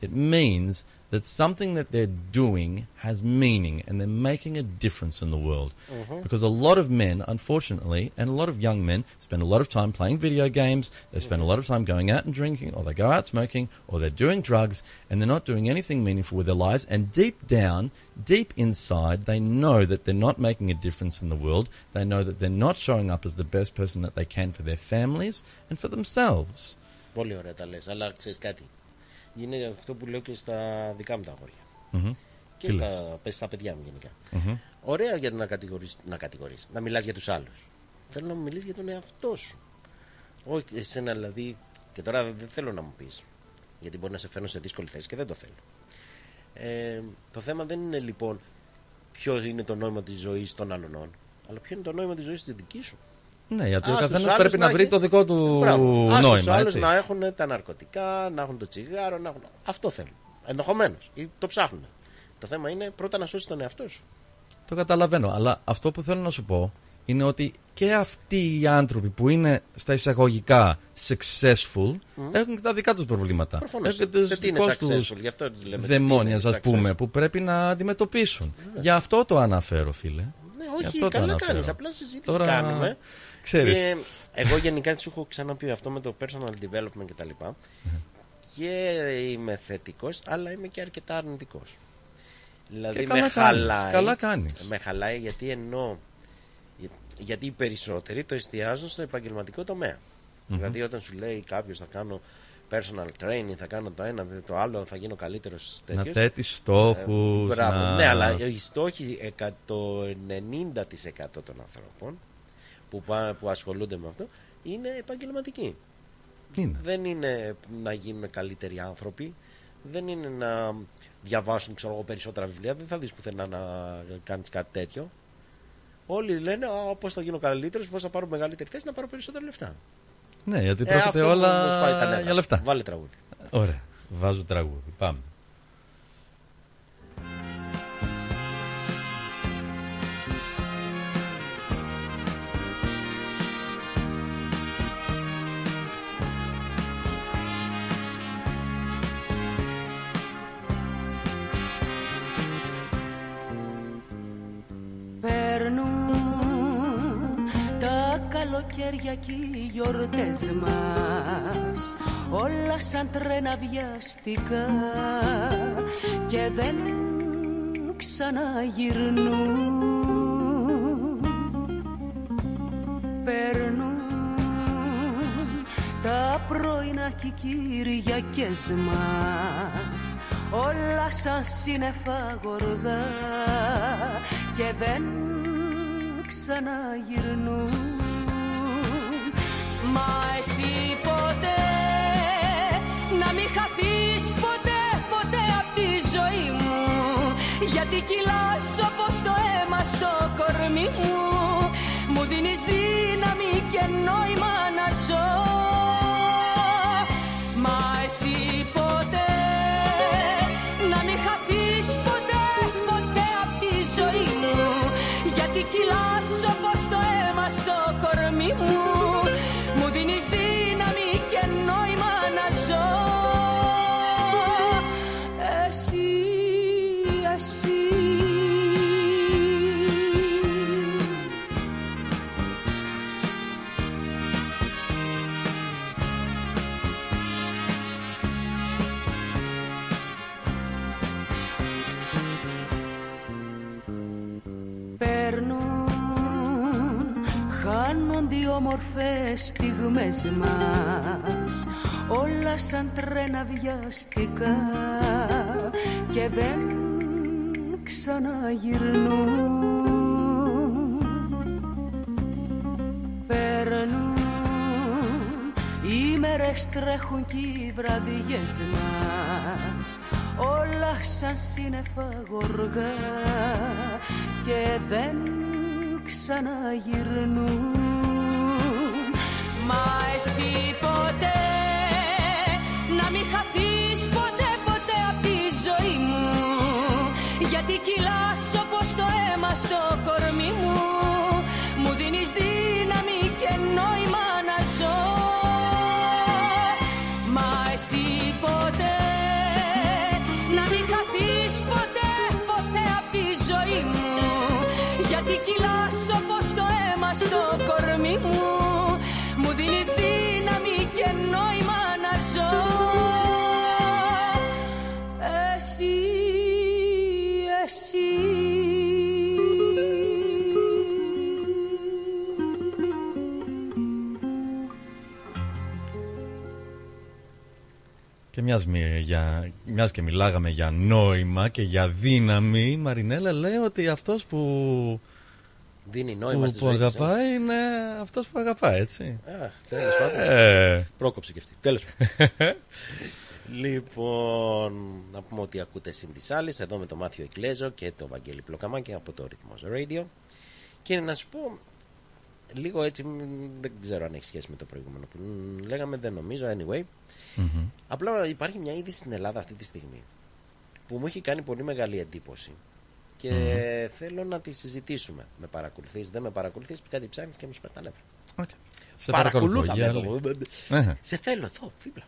It means that something that they're doing has meaning and they're making a difference in the world. Mhm. Because a lot of men, unfortunately, and a lot of young men spend a lot of time playing video games, they spend a lot of time going out and drinking, or they go out smoking, or they're doing drugs, and they're not doing anything meaningful with their lives. And deep down, deep inside, they know that they're not making a difference in the world. They know that they're not showing up as the best person that they can for their families and for themselves. Πολύ ωραία τα λες, αλλά ξέρεις κάτι. Είναι αυτό που λέω και στα δικά μου τα αγόρια. Mhm. Και Τι στα, στα παιδιά μου γενικά. Mhm. Ωραία για να κατηγορείς, να κατηγορείς, να μιλάς για τους άλλους. Θέλω να μου μιλήσεις για τον εαυτό σου. Όχι εσένα δηλαδή, και τώρα δεν θέλω να μου πεις, γιατί μπορεί να σε φέρνω σε δύσκολη θέση και δεν το θέλω. Ε, το θέμα δεν είναι λοιπόν ποιος είναι το νόημα της ζωής των άλλων, αλλά ποιο είναι το νόημα της ζωής της δικής σου. Ναι, γιατί ο Ας τους καθένας άλλους πρέπει να βρει έχει- το δικό του Μπράβο. Ας τους νόημα. άλλους Έτσι. να έχουν τα ναρκωτικά, να έχουν το τσιγάρο, να έχουν... Αυτό θέλουν. Ενδεχομένως. Ή το ψάχνουν. Το θέμα είναι πρώτα να σώσει τον εαυτό σου. Το καταλαβαίνω. Αλλά αυτό που θέλω να σου πω είναι ότι και αυτοί οι άνθρωποι που είναι στα εισαγωγικά successful έχουν και τα δικά τους προβλήματα. Προφανώς. Έχουν τους Σε τι είναι δικούς τους successful, γι' αυτό τους λέμε, σε τι Δαιμόνια, είναι α πούμε, successful. που πρέπει να αντιμετωπίσουν. Γι' αυτό το αναφέρω, φίλε. Ναι, Γι' όχι, αυτό το καλά αναφέρω. κάνεις. Απλά συζήτηση Τώρα, κάνουμε. Ξέρεις. Και εγώ γενικά σου έχω ξαναπεί αυτό με το personal development κτλ. Και είμαι θετικός, αλλά είμαι και αρκετά αρνητικός. Δηλαδή Και με καλά κάνεις, χαλάει. καλά κάνεις. Με χαλάει γιατί ενώ. για- Γιατί οι περισσότεροι το εστιάζουν στο επαγγελματικό τομέα. Μμμ. Δηλαδή όταν σου λέει κάποιος θα κάνω personal training, θα κάνω το ένα, το άλλο, θα γίνω καλύτερος Να θέτεις στόχους, μπράβο. να- Ναι, αλλά οι στόχοι εκα- το 90% των ανθρώπων που, πά- που ασχολούνται με αυτό είναι επαγγελματικοί. Είναι. Δεν είναι να γίνουν καλύτεροι άνθρωποι, δεν είναι να διαβάσουν ξέρω εγώ, περισσότερα βιβλία, δεν θα δεις πουθενά να κάνεις κάτι τέτοιο. Όλοι λένε «Α, πώς θα γίνω καλύτερος, πώς θα πάρω μεγαλύτερη θέση, να πάρω περισσότερα λεφτά. Ναι, γιατί Ε, πρόκειται αυτό μου σπάει τα όλα νεύρα. για λεφτά. Βάλε τραγούδι. Ωραία. Βάζω τραγούδι. Πάμε. Καλοκαίρια και οι γιορτές μας όλα σαν τρένα βιαστικά και δεν ξαναγυρνούν. Περνούν τα πρωινά και οι Κυριακές μας όλα σαν σύννεφα γοργά και δεν ξαναγυρνούν Μα εσύ ποτέ να μην χαθείς ποτέ ποτέ απ' τη ζωή μου. Γιατί κυλάς όπως το αίμα στο κορμί μου. Μου δίνεις δύναμη και νόημα να ζω. Μα εσύ ποτέ να μην χαθείς ποτέ ποτέ απ' τη ζωή μου. Γιατί κυλάς όπως το αίμα στο κορμί μου. μου στιγμές μας. Όλα σαν τρένα βιαστικά και δεν ξαναγυρνούν. Περνούν, οι μέρες τρέχουν κι οι βραδιές μας. Όλα σαν σύννεφα γοργά και δεν ξαναγυρνούν Μα εσύ ποτέ να μην χαθείς ποτέ ποτέ απ' τη ζωή μου. Γιατί κυλάς όπως το αίμα στο κορμί μου. Μου δίνεις δύναμη και νόημα να ζω. Μα εσύ ποτέ να μην χαθείς ποτέ ποτέ απ' τη ζωή μου. Γιατί κυλάς όπως το αίμα στο κορμί μου. μου Και μιας, μη- για, μιας και μιλάγαμε για νόημα και για δύναμη, η Μαρινέλα λέει ότι αυτός που, Δίνει νόημα που, στη που ζωή της, ε. αγαπάει είναι αυτός που αγαπάει, έτσι. Α, τέλος πάντων. Ε. Πρόκοψε και αυτή. Τέλος πάντων. (laughs) λοιπόν, να πούμε ότι ακούτε συν της άλλης, εδώ με το Μάθιο Εκλέζο και το Βαγγέλη Πλοκαμάκη από το Ρυθμός Radio. Και να σου πω λίγο έτσι, μ, δεν ξέρω αν έχει σχέση με το προηγούμενο που μ, λέγαμε, δεν νομίζω, anyway. Μμμ. Απλά υπάρχει μια είδηση στην Ελλάδα αυτή τη στιγμή που μου έχει κάνει πολύ μεγάλη εντύπωση και Μμμ. θέλω να τη συζητήσουμε. Με παρακολουθείς, δεν με παρακολουθείς, κάτι ψάχνεις και μου σπάει τα νεύρα. Σε παρακολουθώ, Παρακολούθαμε για το. λέει. Ε. Σε θέλω εδώ, φίμπλα.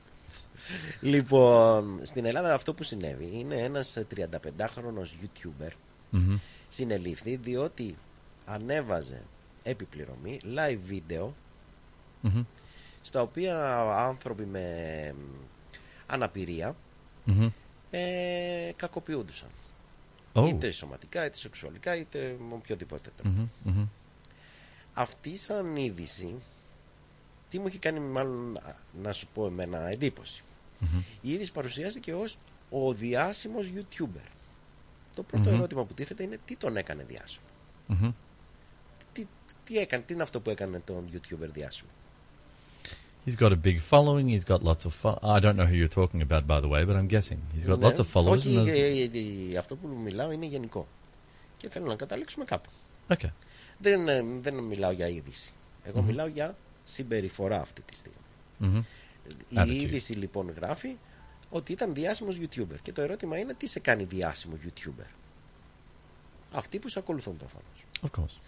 (laughs) λοιπόν, στην Ελλάδα αυτό που συνέβη είναι ένας 35χρονος YouTuber Μμμ. συνελήφθη διότι ανέβαζε επιπληρωμή live βίντεο Μμμ. Στα οποία άνθρωποι με αναπηρία Μμμ. ε, κακοποιούντουσαν. Oh. Είτε σωματικά, είτε σεξουαλικά, είτε με οποιοδήποτε τρόπο. Μμμ. Μμμ. Αυτή σαν είδηση, τι μου έχει κάνει μάλλον α, να σου πω εμένα εντύπωση. Μμμ. Η είδηση παρουσιάστηκε ως ο διάσημος YouTuber. Το πρώτο Μμμ. ερώτημα που τίθεται είναι τι τον έκανε διάσημο; Μμμ. Τι, τι, έκανε, τι είναι αυτό που έκανε τον YouTuber διάσημο; He's got a big following. He's got lots of. Fo- I don't know who you're talking about, by the way, but I'm guessing he's got Ναι. lots of followers. Όχι, and there's- ε, ε, ε, αυτό που μιλάω είναι γενικό. Και θέλω να καταλήξουμε κάπου. Okay. Δεν, ε, δεν μιλάω για είδηση. Εγώ Μμμ. μιλάω για συμπεριφορά αυτή τη στιγμή. Μμμ. Η Attitude. είδηση λοιπόν γράφει ότι ήταν διάσημος YouTuber. Και το ερώτημα είναι τι σε κάνει διάσημο YouTuber; Αυτοί που σε ακολουθούν προφανώς. Of course.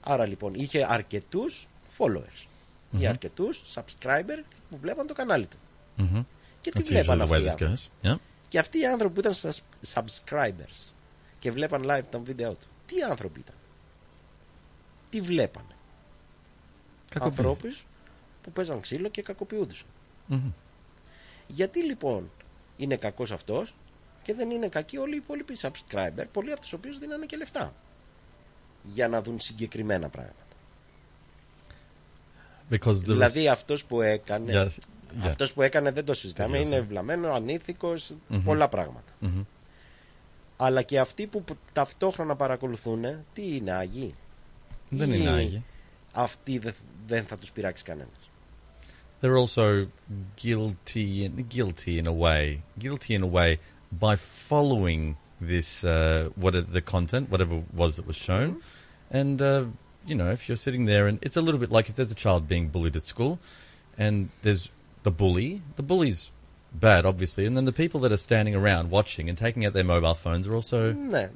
Άρα λοιπόν είχε αρκετούς followers Μμμ. ή αρκετούς subscriber που βλέπαν το κανάλι του. Mhm. Και τι That's βλέπαν usually the way αυτοί οι this άνθρωποι. goes. Yeah. Και αυτοί οι άνθρωποι που ήταν στα subscribers και βλέπαν live τα βίντεο του, τι άνθρωποι ήταν; Τι βλέπανε; Κακοποίηση. ανθρώπους που παίζαν ξύλο και κακοποιούνται. Μμμ. Γιατί λοιπόν είναι κακός αυτός και δεν είναι κακοί όλοι οι υπόλοιποι subscriber, πολλοί από τους οποίους δίνανε και λεφτά για να δουν συγκεκριμένα πράγματα. Because there δηλαδή was... αυτός που έκανε Yes, yeah. αυτός που έκανε δεν το συζητάμε Τελείωσε. είναι βλαμμένο, ανήθικος Μμμ. πολλά πράγματα Μμμ. αλλά και αυτοί που που ταυτόχρονα παρακολουθούν τι είναι άγιοι; Δεν Ή είναι άγιοι. αυτοί δεν, δεν θα τους πειράξει κανένας They're also guilty, guilty in a way, guilty in a way by following this, uh, what the content, whatever it was that was shown, and uh, you know, if you're sitting there and it's a little bit like if there's a child being bullied at school, and there's the bully, the bully's bad, obviously, and then the people that are standing around watching and taking out their mobile phones are also, ναι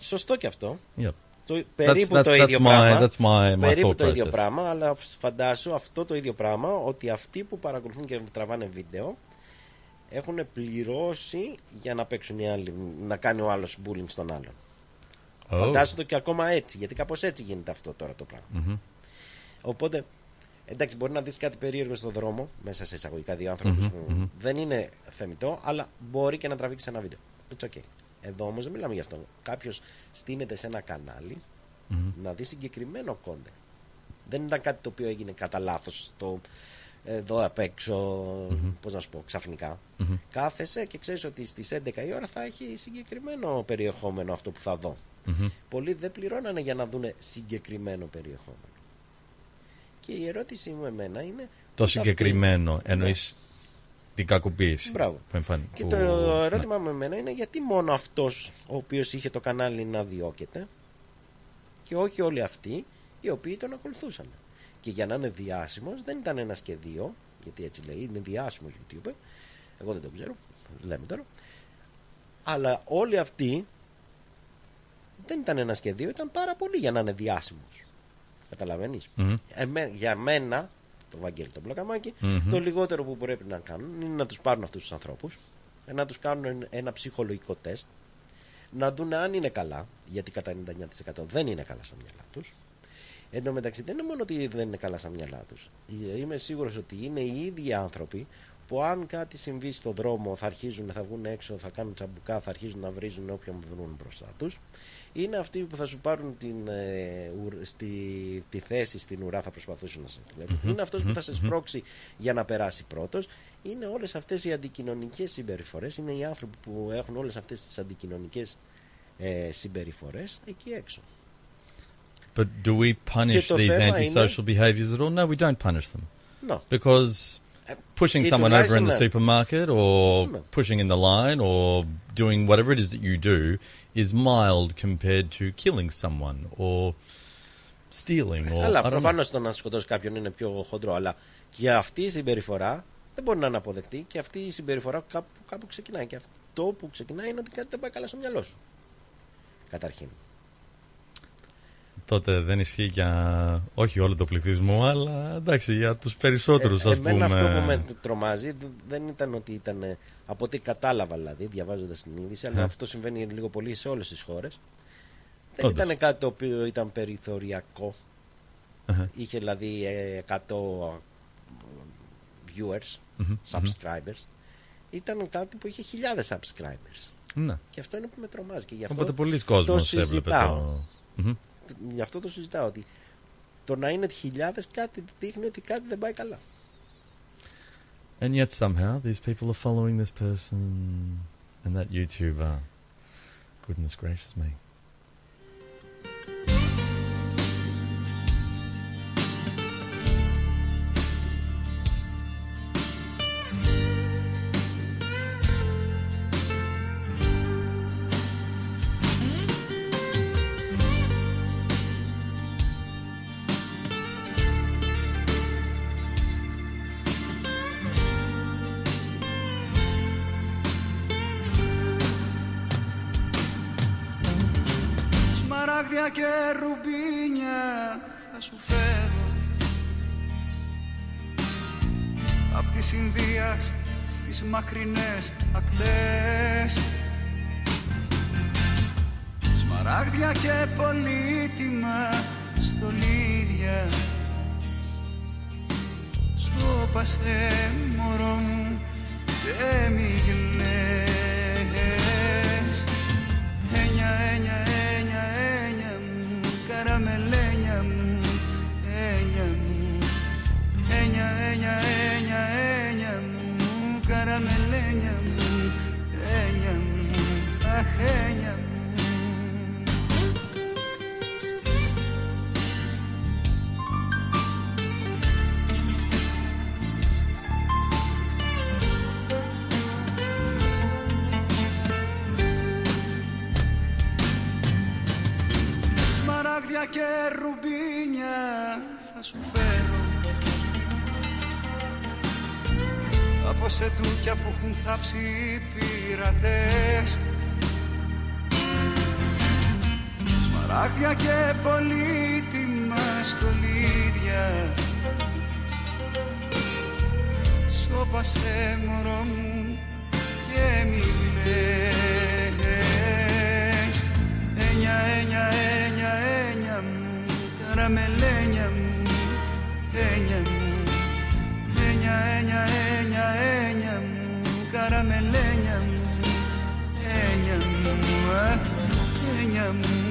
σωστό και αυτό yep. το, περίπου that's- το that's ίδιο my- πράγμα that's my- my περίπου thought το ίδιο process. πράγμα αλλά φαντάσου αυτό το ίδιο πράγμα ότι αυτοί που παρακολουθούν και τραβάνε βίντεο έχουν πληρώσει για να παίξουν οι άλλοι, να κάνει ο άλλος bullying στον άλλον Oh. Φαντάσου το και ακόμα έτσι, γιατί κάπως έτσι γίνεται αυτό τώρα το πράγμα. Mhm. Οπότε, εντάξει, μπορεί να δεις κάτι περίεργο στον δρόμο, μέσα σε εισαγωγικά δύο άνθρωπους Μμμ, που μμμ. δεν είναι θεμητό, αλλά μπορεί και να τραβήξει ένα βίντεο. It's okay. Εδώ όμως δεν μιλάμε γι' αυτό. Κάποιος στείνεται σε ένα κανάλι Μμμ. να δει συγκεκριμένο content. Δεν ήταν κάτι το οποίο έγινε κατά λάθος το εδώ απ' έξω, Μμμ. πώς να σου πω, ξαφνικά. Μμμ. Κάθεσαι και ξέρεις ότι στις 11 η ώρα θα έχει συγκεκριμένο περιεχόμενο αυτό που θα δω. Mhm. Πολλοί δεν πληρώνανε για να δουν συγκεκριμένο περιεχόμενο. Και η ερώτησή μου εμένα είναι. Το πώς αυτοί- συγκεκριμένο εννοείς την κακοποίηση Μπράβο. που εμφανι- Και που- το ναι. ερώτημα μου εμένα είναι γιατί μόνο αυτός ο οποίος είχε το κανάλι να διώκεται και όχι όλοι αυτοί οι οποίοι τον ακολουθούσαν. Και για να είναι διάσημος δεν ήταν ένας και δύο, γιατί έτσι λέει, είναι διάσημος YouTuber, εγώ δεν το ξέρω, λέμε τώρα, αλλά όλοι αυτοί δεν ήταν ένας και δύο, ήταν πάρα πολλοί για να είναι διάσημος. Καταλαβαίνεις; Μμμ. Εμέ- για μένα, το Βαγγέλη το Μπλοκαμάκι, Μμμ. το λιγότερο που πρέπει να κάνουν είναι να τους πάρουν αυτούς τους ανθρώπους, να τους κάνουν ένα ψυχολογικό τεστ, να δουν αν είναι καλά, γιατί κατά 99% δεν είναι καλά στα μυαλά τους. Εν τω μεταξύ δεν είναι μόνο ότι δεν είναι καλά στα μυαλά τους. Ε, Είμαι σίγουρος ότι είναι οι ίδιοι άνθρωποι που αν κάτι συμβεί στον δρόμο θα αρχίζουν, θα βγουν έξω, θα κάνουν τσαμπουκά, θα αρχίζουν να βρίζουν όποιον βρουν μπροστά τους. Είναι αυτοί που θα σου πάρουν την, ε, ουρ- στη, τη θέση στην ουρά, θα προσπαθήσουν να σε κλέψουν. Μμμ, Είναι αυτός που θα σε μμμ. σπρώξει για να περάσει πρώτος. Είναι όλες αυτές οι αντικοινωνικές συμπεριφορές. Είναι οι άνθρωποι που έχουν όλες αυτές τις αντικοινωνικές ε, συμπεριφορές εκεί έξω. But do we punish Και το these θέμα antisocial behaviors at all? No, we don't punish them. No. Because pushing ή someone over in the τουλάχιστον, supermarket or No. pushing in the line or doing whatever it is that you do is mild compared to killing someone or stealing or Καλά, I don't know. προφανώς το να σκοτώσει κάποιον είναι πιο χοντρό, αλλά και αυτή η συμπεριφορά δεν μπορεί να είναι αποδεκτή και αυτή η συμπεριφορά κάπου, κάπου ξεκινάει. Και αυτό που ξεκινάει είναι ότι κάτι δεν πάει καλά στο μυαλό σου. Καταρχήν. Τότε δεν ισχύει για όχι όλο το πληθυσμό, αλλά εντάξει, για τους περισσότερους Ε, ας πούμε. εμένα αυτό που με τρομάζει δ- δεν ήταν ότι ήταν ε, από ό,τι κατάλαβα δηλαδή, διαβάζοντας την είδηση, αλλά Ε. αυτό συμβαίνει λίγο πολύ σε όλες τις χώρες. Δεν Όντως. ήταν κάτι το οποίο ήταν περιθωριακό. Αχα. Είχε δηλαδή ε, 100 viewers, Μμμ, subscribers. Ήταν κάτι που είχε χιλιάδες subscribers. Ναι. Και αυτό είναι που με τρομάζει. Και γι' αυτό Οπότε πολλοί το κόσμος έβλεπε συζητάω. το... Μμμ. Γι' αυτό το συζητάω. Ότι το να είναι χιλιάδες κάτι δείχνει ότι κάτι δεν πάει καλά. And yet somehow these people are following this person and that YouTuber. Goodness gracious me. μακρινές ακτές. Σμαράγδια και πολύτιμα στολίδια Σώπασε μωρό μου και μη Αχ, ένια μου. Σμαράγδια και ρουμπίνια θα σου φέρω. Από σε τούκια που έχουν θάψει οι πειρατές Σμαράγδια και πολύτιμα στολίδια. Σώπασε μωρό μου και μη κλαις Ένια, ένια, ένια, ένια μου Καραμελένια μου Ένια μου. Ένια, ένια, ένια, ένια μου Καραμελένια μου Ένια μου. Αχ, ένια μου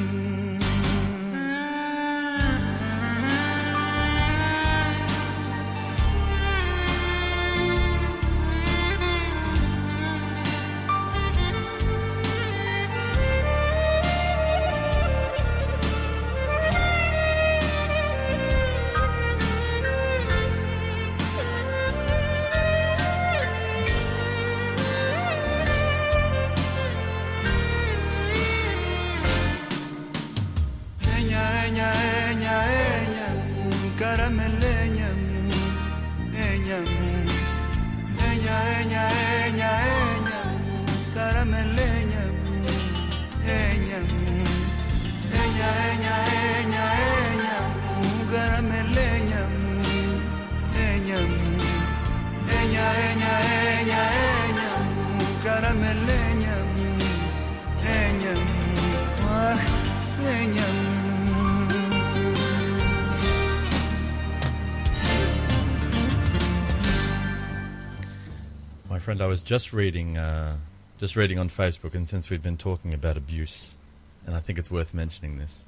was just reading, uh, just reading on Facebook, and since we've been talking about abuse, and I think it's worth mentioning this.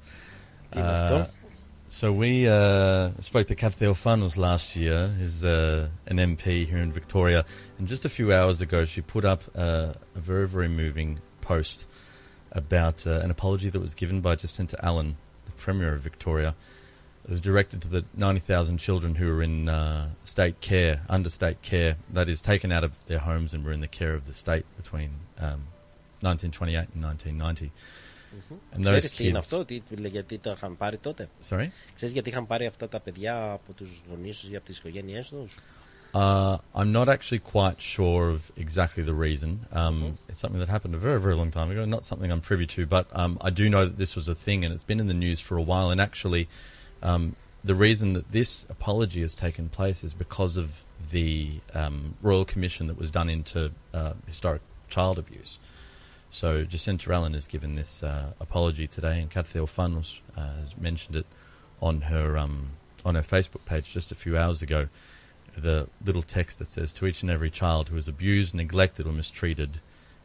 Uh, so we uh, spoke to Kathil Funnels last year, who's uh, an MP here in Victoria, and just a few hours ago she put up a, a very, very moving post about uh, an apology that was given by Jacinta Allen, the Premier of Victoria, It was directed to the 90,000 children who are in uh, state care, under state care, that is, taken out of their homes and were in the care of the state between um, 1928 and 1990. And those Ξέρεις τι είναι kids- αυτό, τι, γιατί το είχαν πάρει τότε. Sorry? Ξέρεις γιατί είχαν πάρει αυτά τα παιδιά από τους γονείς τους ή από τις οικογένειές τους. Uh, I'm not actually quite sure of exactly the reason. Um, It's something that happened a very, very long time ago, not something I'm privy to, but um, I do know that this was a thing and it's been in the news for a while. And actually, um, the reason that this apology has taken place is because of the um, Royal Commission that was done into uh, historic child abuse. So Jacinta Allen has given this uh, apology today, and Kat Theophanos uh, has mentioned it on her um, on her Facebook page just a few hours ago. The little text that says, "To each and every child who is abused, neglected, or mistreated,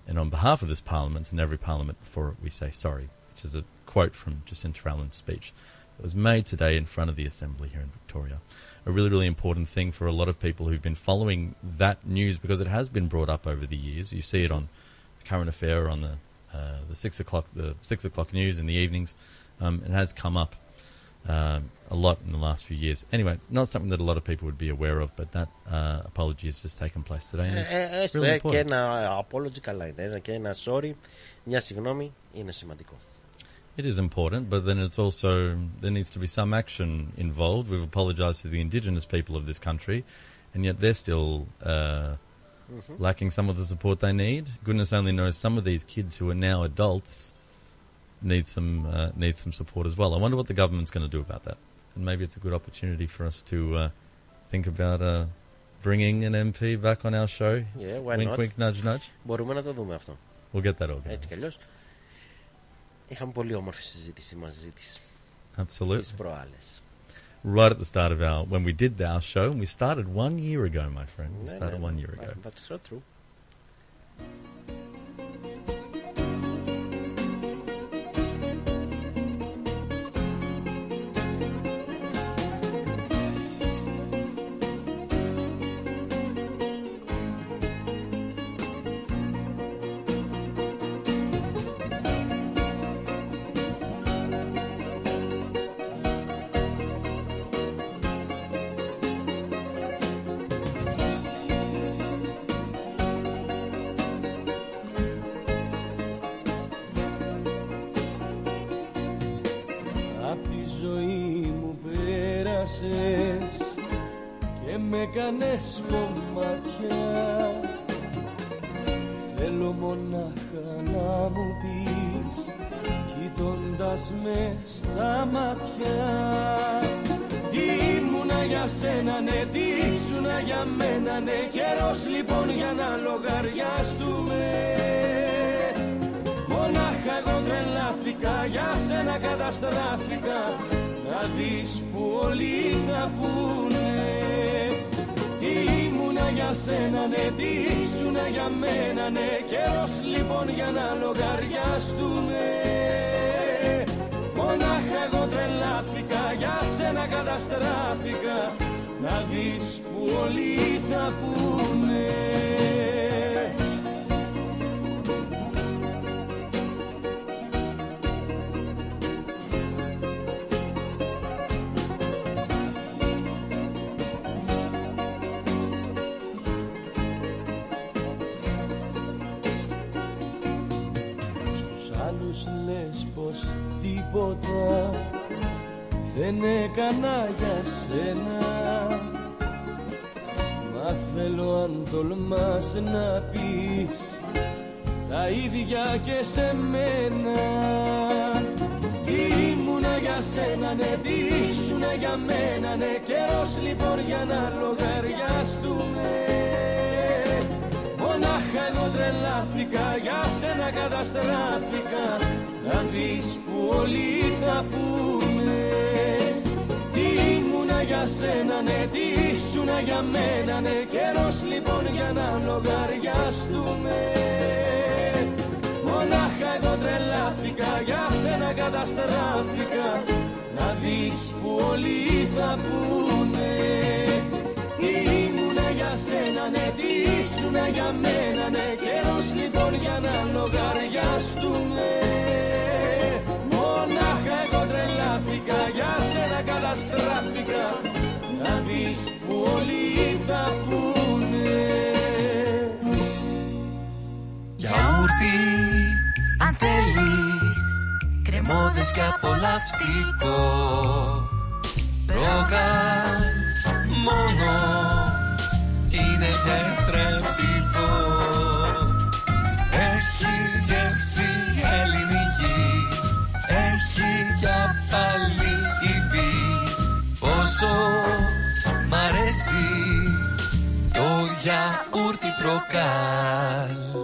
and on behalf of this Parliament and every Parliament before it, we say sorry." Which is a quote from Jacinta Allen's speech It was made today in front of the Assembly here in Victoria. A really, really important thing for a lot of people who've been following that news because it has been brought up over the years. You see it on current affair on the uh, the six o'clock the six o'clock news in the evenings. Um, it has come up um, a lot in the last few years. Anyway, not something that a lot of people would be aware of, but that uh, apology has just taken place today. And it's Ε, ε, έστω really ε, και important. ένα apology καλά είναι. Ένα- Και ένα sorry, μια συγγνώμη είναι σημαντικό. It is important, but then it's also there needs to be some action involved. We've apologised to the indigenous people of this country, and yet they're still uh, Mhm. lacking some of the support they need. Goodness only knows some of these kids who are now adults need some uh, need some support as well. I wonder what the government's going to do about that, and maybe it's a good opportunity for us to uh, think about uh, bringing an MP back on our show. Yeah, why wink, not? wink, nudge, nudge. Μπορούμε να το δούμε αυτό. We'll get that organised. Έτσι κι αλλιώς. Είχαμε πολύ όμορφη συζήτηση μαζί της. Absolutely. Τις προάλλες. Right at the start of our, when we did our show, and we started one year ago, my friend. We started one year ago. That's so true.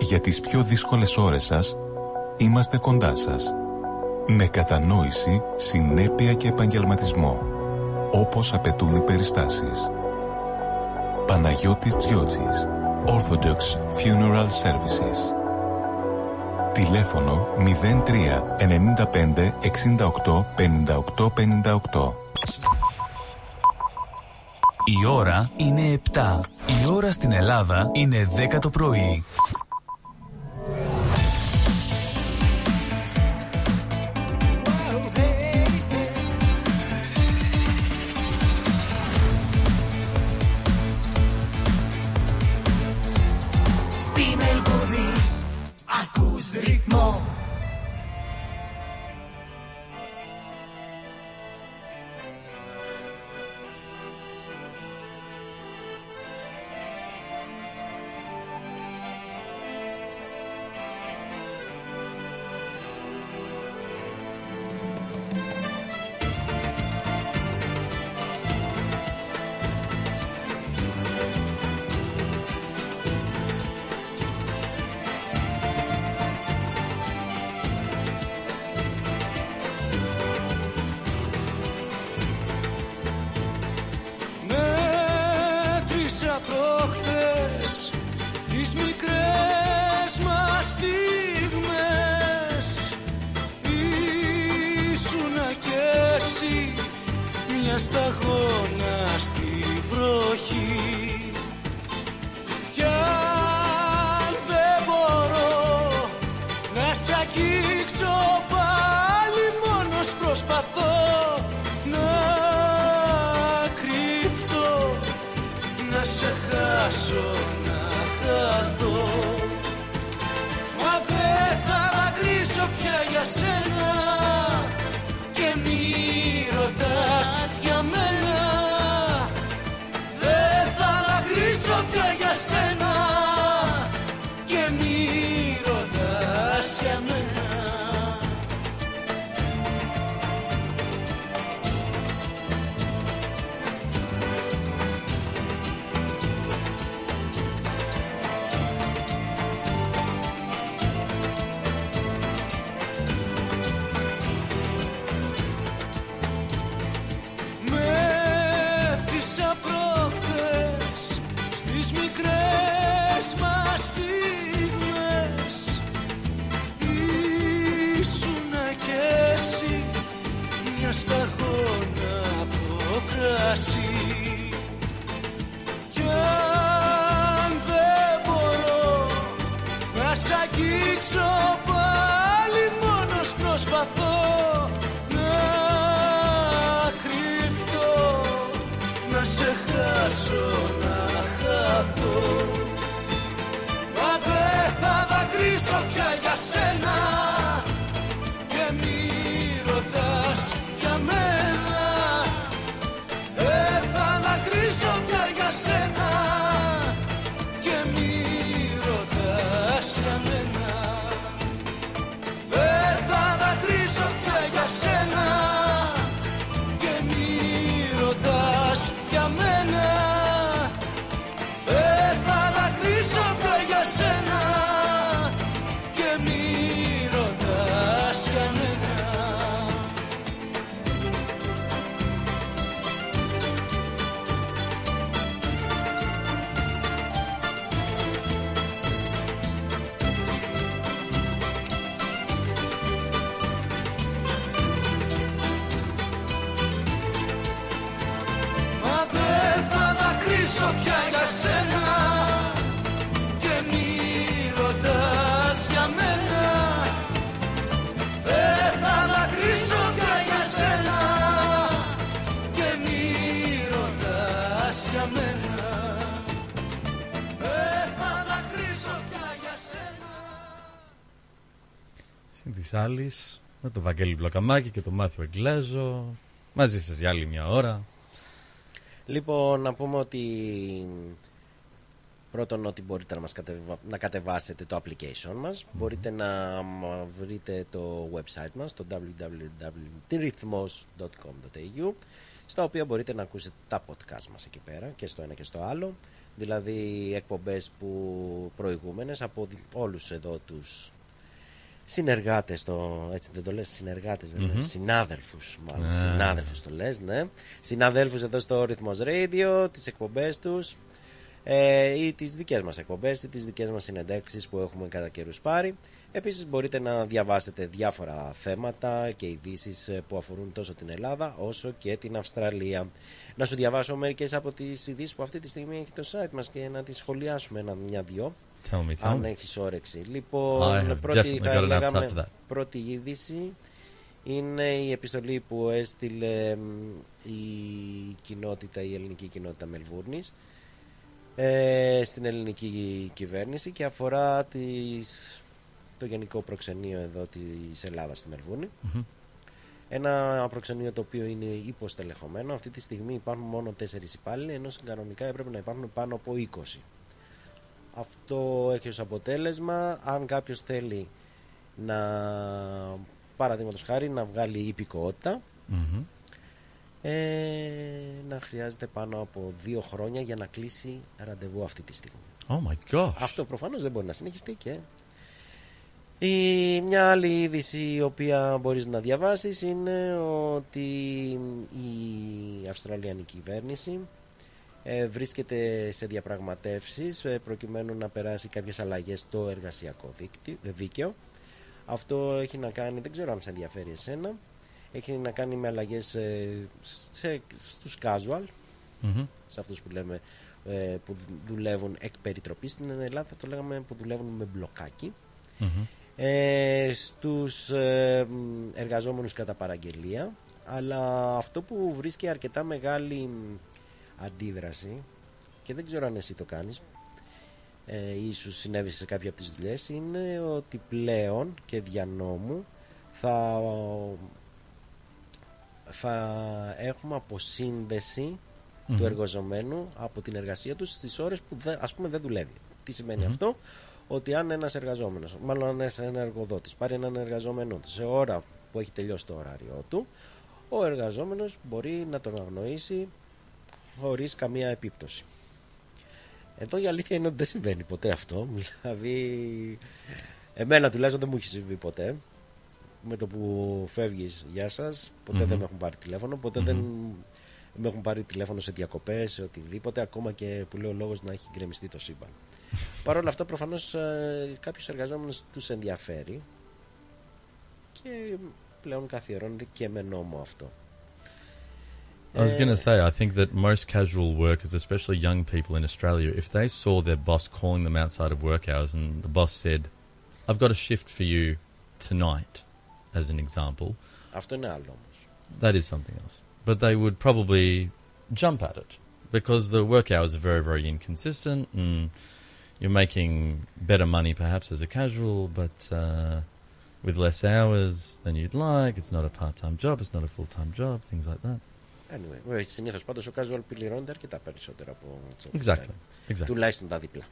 Για τις πιο δύσκολες ώρες σας, είμαστε κοντά σας. Με κατανόηση, συνέπεια και επαγγελματισμό. Όπως απαιτούν οι περιστάσεις. Παναγιώτης Τζιότσης. Orthodox Funeral Services. Τηλέφωνο 03 95 68 58 58. Η ώρα είναι 7. Η ώρα στην Ελλάδα είναι 10 το πρωί. Συν της άλλης, με τον Βαγγέλη Μπλοκαμάκη και τον Μάθιο Εγγλέζο. Μαζί σας για άλλη μια ώρα. Λοιπόν, να πούμε ότι πρώτον ότι μπορείτε να, μας κατεβα... να κατεβάσετε το application μας. Μπορείτε να μ, βρείτε το website μας, το www.rhythmos.com.au στα οποία μπορείτε να ακούσετε τα podcast μας εκεί πέρα και στο ένα και στο άλλο. Δηλαδή εκπομπές που προηγούμενες από δι- όλους εδώ τους συνεργάτες το, έτσι δεν το λες συνεργάτες δεν Μμμ. λες, συνάδελφους μάλλον Ναι. συνάδελφους το λες ναι συναδέλφους εδώ στο Rhythmos Radio τις εκπομπές τους ε, ή τις δικές μας εκπομπές ή τις δικές μας συνεντεύξεις που έχουμε κατά καιρούς πάρει επίσης μπορείτε να διαβάσετε διάφορα θέματα και ειδήσεις ε, που αφορούν τόσο την Ελλάδα όσο και την Αυστραλία να σου διαβάσω μερικές από τις ειδήσεις που αυτή τη στιγμή έχει το site μας και να τις σχολιάσουμε ένα μια-δυο Tell me, tell αν me. έχεις όρεξη I λοιπόν have πρώτη, definitely θα got enough λέγαμε, time for that. πρώτη είδηση είναι η επιστολή που έστειλε μ, η κοινότητα, η ελληνική κοινότητα Μελβούρνης ε, στην ελληνική κυβέρνηση και αφορά τις, το γενικό προξενείο εδώ της Ελλάδας στη Μελβούρνη. Μμμ. Ένα προξενείο το οποίο είναι υποστελεχωμένο. Αυτή τη στιγμή υπάρχουν μόνο 4 υπάλληλοι, ενώ κανονικά έπρεπε να υπάρχουν πάνω από 20. Αυτό έχει ως αποτέλεσμα, αν κάποιος θέλει να, παραδείγματος χάρη, να βγάλει υπηκότητα, Μμμ. ε, να χρειάζεται πάνω από δύο χρόνια για να κλείσει ραντεβού αυτή τη στιγμή. Oh my gosh. Αυτό προφανώς δεν μπορεί να συνεχιστεί και... Η, μια άλλη είδηση η οποία μπορείς να διαβάσεις είναι ότι η Αυστραλιανή κυβέρνηση ε, βρίσκεται σε διαπραγματεύσεις ε, προκειμένου να περάσει κάποιες αλλαγές στο εργασιακό δίκτυ- δίκαιο. Αυτό έχει να κάνει, δεν ξέρω αν σε ενδιαφέρει εσένα, έχει να κάνει με αλλαγές ε, σε, στους casual, Μμμ. σε αυτούς που λέμε ε, που δουλεύουν εκ περιτροπής. Στην Ελλάδα θα το λέγαμε που δουλεύουν με μπλοκάκι. Μμμ. Ε, στους ε, μ, εργαζόμενους κατά παραγγελία αλλά αυτό που βρίσκει αρκετά μεγάλη μ, αντίδραση και δεν ξέρω αν εσύ το κάνεις ε, ίσως συνέβη σε κάποια από τις δουλειές είναι ότι πλέον και δια νόμου θα, θα έχουμε αποσύνδεση Μμμ. του εργαζομένου από την εργασία τους στις ώρες που δεν, ας πούμε δεν δουλεύει. Τι σημαίνει Μμμ. αυτό; Ότι αν ένας εργαζόμενος, μάλλον αν ένας ένα εργοδότης πάρει έναν εργαζόμενο του σε ώρα που έχει τελειώσει το ωράριό του, ο εργαζόμενος μπορεί να τον αγνοήσει χωρίς καμία επίπτωση. Εδώ η αλήθεια είναι ότι δεν συμβαίνει ποτέ αυτό. (laughs) Δηλαδή, εμένα τουλάχιστον δεν μου έχει συμβεί ποτέ. Με το που φεύγεις, γεια σας, ποτέ Μμμ. δεν με έχουν πάρει τηλέφωνο, ποτέ Μμμ. δεν με έχουν πάρει τηλέφωνο σε διακοπές, σε οτιδήποτε, ακόμα και που λέει ο λόγος να έχει γκρεμιστεί το σύμπαν. (laughs) Παρ' όλα αυτά, προφανώς ε, κάποιους εργαζόμενους τους ενδιαφέρει και πλέον καθιερώνεται και με νόμο αυτό. I was going to say, I think that most casual workers, especially young people in Australia, if they saw their boss calling them outside of work hours and the boss said, I've got a shift for you tonight, as an example. That is something else. But they would probably jump at it because the work hours are very, very inconsistent and you're making better money perhaps as a casual, but uh, with less hours than you'd like. It's not a part time job, it's not a full time job, things like that. Anyway, ε, συνήθως πάντως ο casual πληρώνεται αρκετά περισσότερο από το full Exactly, time. exactly. Τουλάχιστον τα διπλά.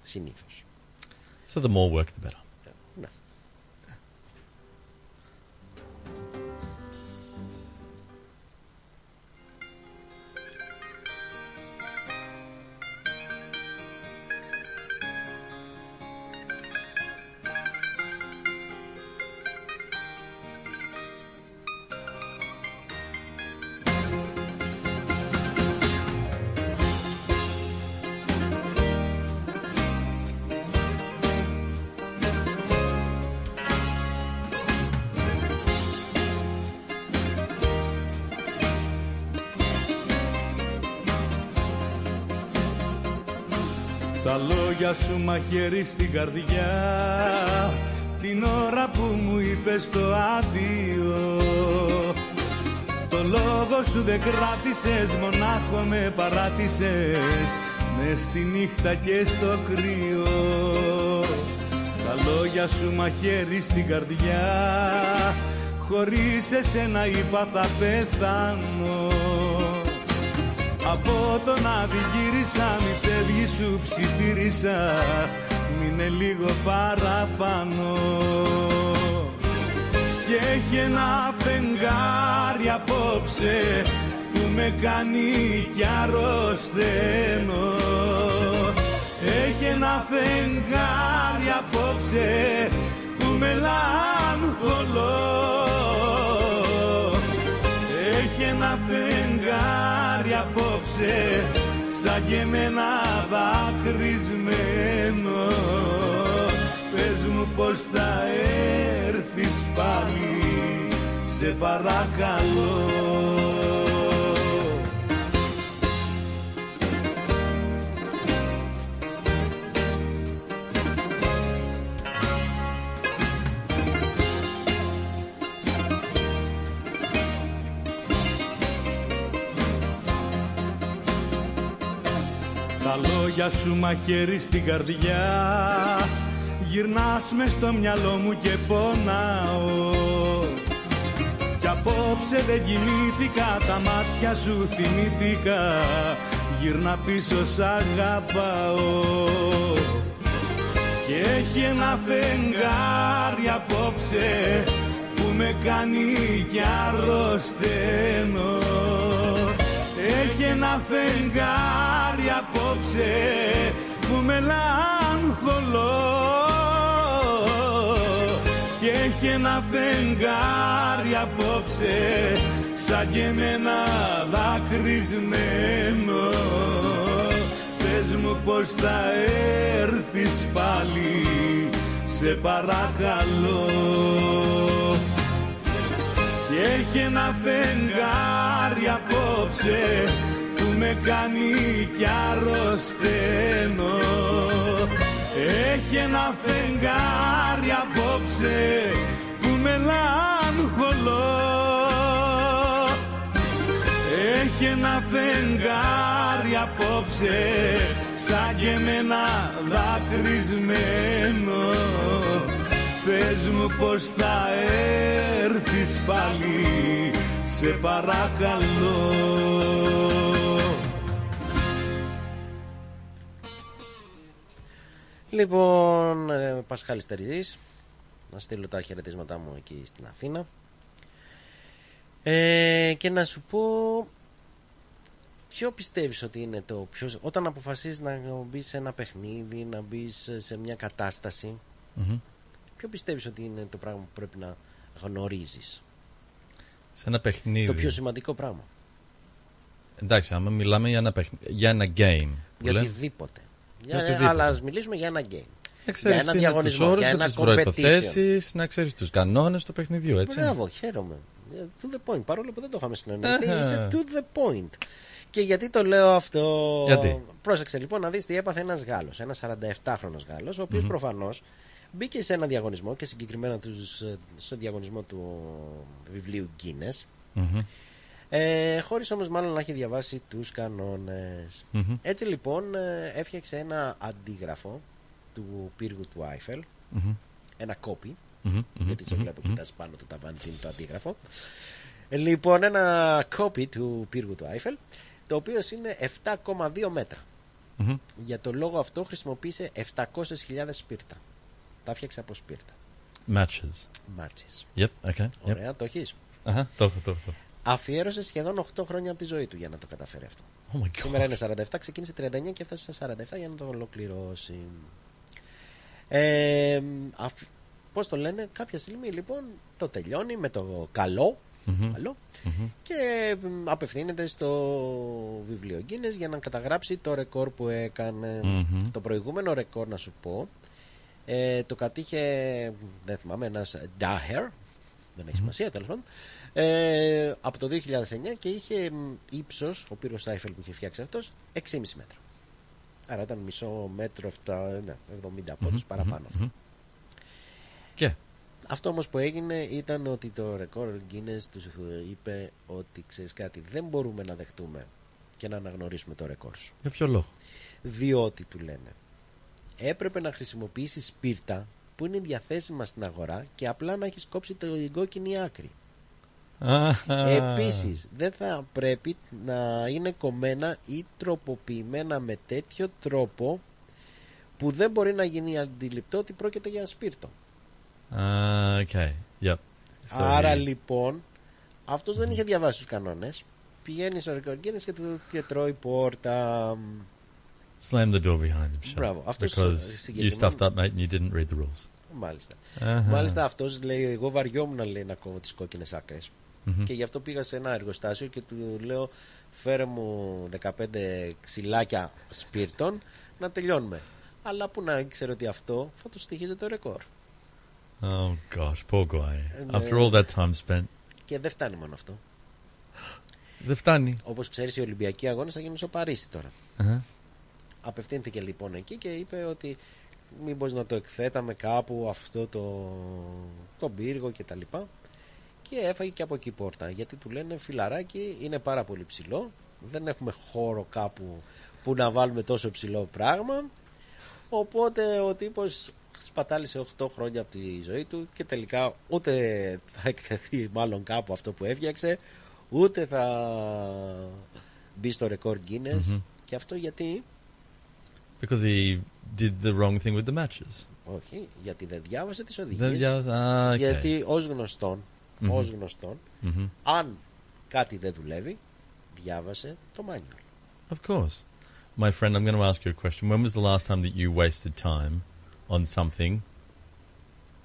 Συνήθως. So the more work, the better. Λόγια σου μαχαίρι στην καρδιά. Την ώρα που μου είπες το άδειο Το λόγο σου δεν κράτησες Μονάχο με παράτησες. Μες στη νύχτα και στο κρύο. Τα λόγια σου μαχαίρι στην καρδιά. Χωρίς εσένα είπα θα πεθάνω από τον άδει γύρισα, μη φεύγεις σου ψιθύρισα. Μείνε λίγο παραπάνω. Και έχει ένα φεγγάρι απόψε Που με κάνει κι αρρωσταίνω. Έχει ένα φεγγάρι απόψε Που με λαγχολώ έχει ένα φεγγάρι απόψε σαν και εμένα δάκρυσμένο Πες μου πως θα έρθεις πάλι σε παρακαλώ Τα λόγια σου μαχαίρι στην καρδιά. Γυρνάς μες στο μυαλό μου και πονάω. Κι απόψε δεν κοιμήθηκα Τα μάτια σου θυμήθηκα. Γυρνά πίσω σ' αγαπάω. Και έχει ένα φεγγάρι απόψε Που με κάνει κι αρρωσταίνω έχει ένα φεγγάρι απόψε που με λαγχολώ και έχει ένα φεγγάρι απόψε σαν και εμένα δακρυσμένο. Πες μου πως θα έρθεις πάλι σε παρακαλώ Και έχει ένα φεγγάρι απόψε που με κάνει κι αρρωσταίνω. Έχει ένα φεγγάρι απόψε που με λαγχολώ Έχει ένα φεγγάρι απόψε σαν και εμένα δακρυσμένο Πες μου πως θα έρθεις πάλι σε παρακαλώ Λοιπόν, ε, Πασχάλης Τεριζής, να στείλω τα χαιρετίσματά μου εκεί στην Αθήνα. Ε, και να σου πω, ποιο πιστεύεις ότι είναι το πιο... Όταν αποφασίζεις να μπεις σε ένα παιχνίδι, να μπεις σε μια κατάσταση, Μμμ. Ποιο πιστεύεις ότι είναι το πράγμα που πρέπει να γνωρίζεις; Σε ένα παιχνίδι. Το πιο σημαντικό πράγμα. Εντάξει, άμα μιλάμε για ένα, παιχν... για ένα game. που Για λέμε- οτιδήποτε. Για Για, οτιδήποτε. αλλά ας μιλήσουμε για ένα game. Να για ξέρεις ένα τι είναι τους διαγωνισμό, όρους για και ένα τις competition. προϋποθέσεις, να ξέρεις τους κανόνες του παιχνιδιού, έτσι. Μπράβο, χαίρομαι. Ε, To the point. Παρόλο που δεν το είχαμε συνεννοηθεί, Αχα. είσαι to the point. Και γιατί το λέω αυτό; Γιατί; Πρόσεξε λοιπόν να δεις τι έπαθε ένας Γάλλος, ένας 47χρονο Γάλλος, ο οποίος Μμμ. προφανώς μπήκε σε ένα διαγωνισμό και συγκεκριμένα τους, ε, στο διαγωνισμό του βιβλίου Guinness. Μμμ. Ε, χωρίς όμως μάλλον να έχει διαβάσει τους κανόνες. Μμμ. Έτσι λοιπόν ε, έφτιαξε ένα αντίγραφο του πύργου του Άιφελ, Μμμ. ένα κόπι, Μμμ, μμμ, γιατί σε μμμ, βλέπω μμμ. κοιτάς πάνω του ταβάνι τι είναι το αντίγραφο. Ε, Λοιπόν, ένα κόπι του πύργου του Άιφελ, το οποίο είναι 7,2 μέτρα. Μμμ. Για το λόγο αυτό χρησιμοποίησε 700.000 σπίρτα. Τα φτιάξε από σπίρτα. Matches. Μάτσες. Yep, okay. Yep. Ωραία, το έχεις. Αχα, το έχω, το έχω. το έχω. Αφιέρωσε σχεδόν 8 χρόνια από τη ζωή του για να το καταφέρει αυτό. Oh my God. Σήμερα είναι 47, ξεκίνησε 39 και έφτασε στα 47 για να το ολοκληρώσει. Ε, αφ, πώς το λένε, κάποια στιγμή λοιπόν το τελειώνει με το καλό, Μμμ. καλό Μμμ. και μ, απευθύνεται στο βιβλίο Guinness για να καταγράψει το ρεκόρ που έκανε. Μμμ. Το προηγούμενο ρεκόρ να σου πω ε, το κατήχε, δεν θυμάμαι, ένας Daher, δεν έχει σημασία τέλος πάντων, ε, από το 2009 και είχε μ, ύψος, ο πύρος Άιφελ που είχε φτιάξει αυτός, 6,5 μέτρα. Άρα ήταν μισό μέτρο, 7, ναι, 70 πόντους Μμμ, παραπάνω. μμμ. Και; Αυτό όμως που έγινε ήταν ότι το ρεκόρ Guinness τους είπε ότι ξέρεις κάτι, δεν μπορούμε να δεχτούμε και να αναγνωρίσουμε το ρεκόρ σου. Για ποιο λόγο; Διότι του λένε έπρεπε να χρησιμοποιήσεις σπίρτα που είναι διαθέσιμα στην αγορά και απλά να έχεις κόψει την κόκκινη άκρη. Αχα. Επίσης δεν θα πρέπει να είναι κομμένα ή τροποποιημένα με τέτοιο τρόπο που δεν μπορεί να γίνει αντιληπτό ότι πρόκειται για σπίρτο. Ah, okay. Yep. So Άρα he- λοιπόν αυτός δεν είχε διαβάσει τους κανόνες πηγαίνει στο ρεκόρ Guinness και, του, και τρώει πόρτα Slam the door behind him. shut. Μπράβο. Αυτός, because ε, you συγκεκριμένα- stuffed up, mate, and you didn't read the rules. Μάλιστα. Αχα. Μάλιστα αυτός λέει: Εγώ βαριόμουν λέει, να κόβω τις κόκκινες άκρες. Μμμ. Και γι' αυτό πήγα σε ένα εργοστάσιο και του λέω: Φέρε μου 15 ξυλάκια σπίρτων να τελειώνουμε. Αλλά που να ήξερε ότι αυτό θα του στοιχίζει το ρεκόρ. Oh gosh, poor guy. Ε, After ναι. all that time spent. Και δεν φτάνει μόνο αυτό. (gasps) Δεν φτάνει. Όπως ξέρεις, οι Ολυμπιακοί αγώνες θα γίνουν στο Παρίσι τώρα. Αχα. Απευθύνθηκε λοιπόν εκεί και είπε ότι μήπως να το εκθέταμε κάπου αυτό το, το πύργο και τα λοιπά. Και έφαγε και από εκεί πόρτα γιατί του λένε φιλαράκι είναι πάρα πολύ ψηλό. Δεν έχουμε χώρο κάπου που να βάλουμε τόσο ψηλό πράγμα οπότε ο τύπος σπατάλησε 8 χρόνια από τη ζωή του και τελικά ούτε θα (laughs) εκθεθεί μάλλον κάπου αυτό που έφτιαξε ούτε θα μπει στο ρεκόρ Guinness. Μμμ. και αυτό γιατί Because he did the wrong thing with the matches. Όχι, γιατί δεν διάβασε τις Δεν οδηγίες. διάβασε, α, οκ. Γιατί ως γνωστόν, Μμμ. ως γνωστόν, Μμμ. αν κάτι δεν δουλεύει, διάβασε το manual. Of course. My friend, I'm going to ask you a question. When was the last time that you wasted time on something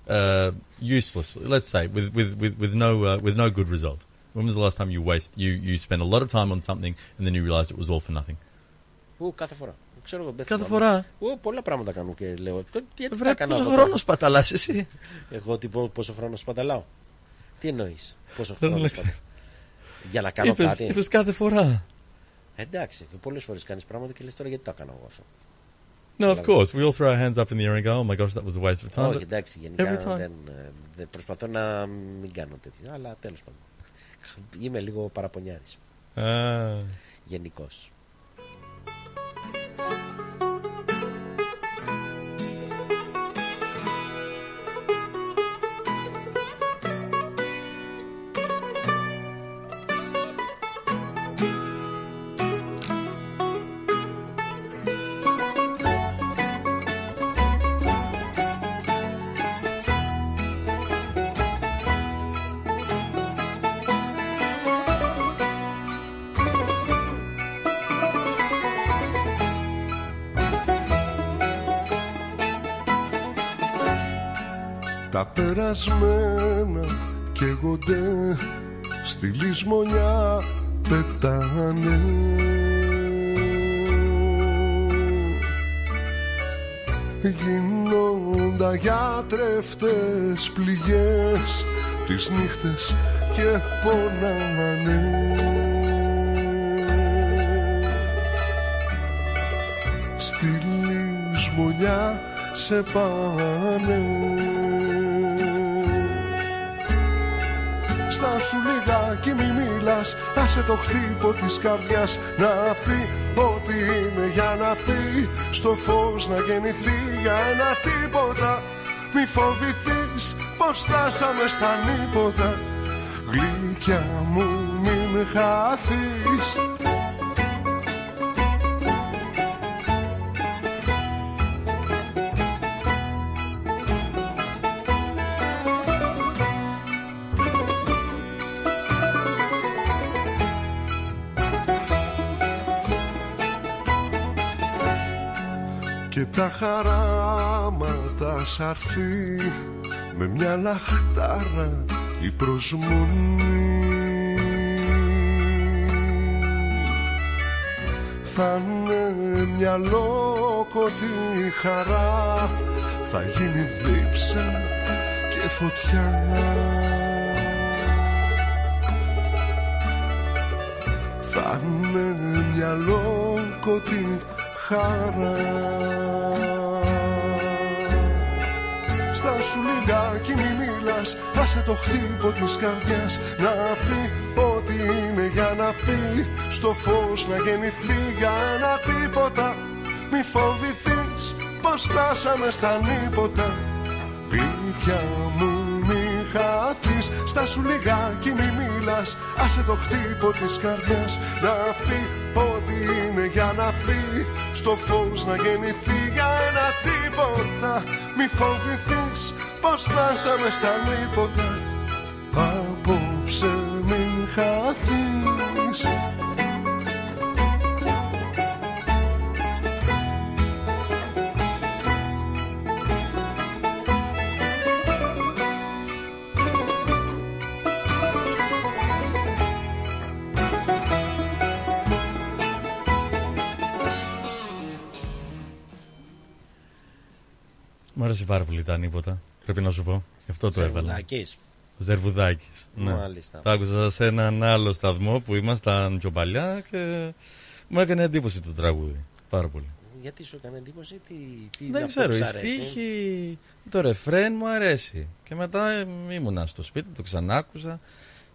uh, useless? Let's say with with with, with no uh, with no good result. When was the last time you waste you you spent a lot of time on something and then you realized it was all for nothing? Ου, κάθε φορά. Ξέρω εγώ, δεν Κάθε θυμάμαι. φορά; Ου, πολλά πράγματα κάνω και λέω. «Τι- Τι, τι Βρε, θα έκανα πόσο εγώ χρόνος τώρα;» σπαταλάς εσύ; Εγώ τι, πο- πόσο χρόνος σπαταλάω. Τι εννοείς, Πόσο Δεν χρόνος. ξέρω. Για να κάνω Είπες, κάτι. είπες κάθε φορά. Εντάξει, και πολλές φορές κάνεις πράγματα και λες τώρα γιατί το έκανα εγώ αυτό; No, of course. We all throw our hands up in the air and go, oh my gosh, that was a waste of time. Όχι, But εντάξει, γενικά every time. δεν, ε, δεν προσπαθώ να μην κάνω τέτοιο. Αλλά τέλος πάντων. Είμαι λίγο παραπονιάρης. Ah. Γενικώς. Τα περασμένα καίγονται στη λησμονιά πετάνε. Γίνοντα για τρεφτές πληγές τις νύχτες και πονάνε Στη λησμονιά σε πάνε Στα σου λιγάκι μη μιλάς. Άσε το χτύπο της καρδιάς Να πει ότι είναι για να πει. Στο φως να γεννηθεί για ένα τίποτα. Μη φοβηθείς πως φτάσαμε στα νύποτα. Γλυκιά μου μην χαθείς τα χαράματα σ' αρθεί. Με μια λαχτάρα η προσμονή. Θα είναι μια λόκοτη χαρά. Θα γίνει δίψα και φωτιά. Θα είναι μια λόκοτη χαρά Στα σου λιγάκι μη μιλάς Άσε το χτύπο της καρδιάς Να πει ότι είναι για να πει. Στο φως να γεννηθεί για ένα τίποτα. Μη φοβηθείς πως φτάσαμε στα νύποτα. Γλυκιά μου μη χαθείς Στα σου λιγάκι μη μιλάς. Άσε το χτύπο της καρδιάς Να πει ότι είναι για να πει Στο φως να γεννηθεί για ένα τίποτα. Μη φοβηθείς πως φτάσαμε στα νύποτα Απόψε μην χαθείς άρεσε πάρα πολύ τα ανίποτα. Πρέπει να σου πω. Γι' αυτό το έβαλα. Ζερβουδάκης. Ζερβουδάκης. Ναι. Μάλιστα. Το άκουσα σε έναν άλλο σταθμό που ήμασταν πιο παλιά και μου έκανε εντύπωση το τραγούδι. Πάρα πολύ. Γιατί σου έκανε εντύπωση, τι, τι Δεν αυτό ξέρω, που η σ' αρέσει; στίχη, το ρεφρέν μου αρέσει. Και μετά ε, ήμουνα στο σπίτι, το ξανάκουσα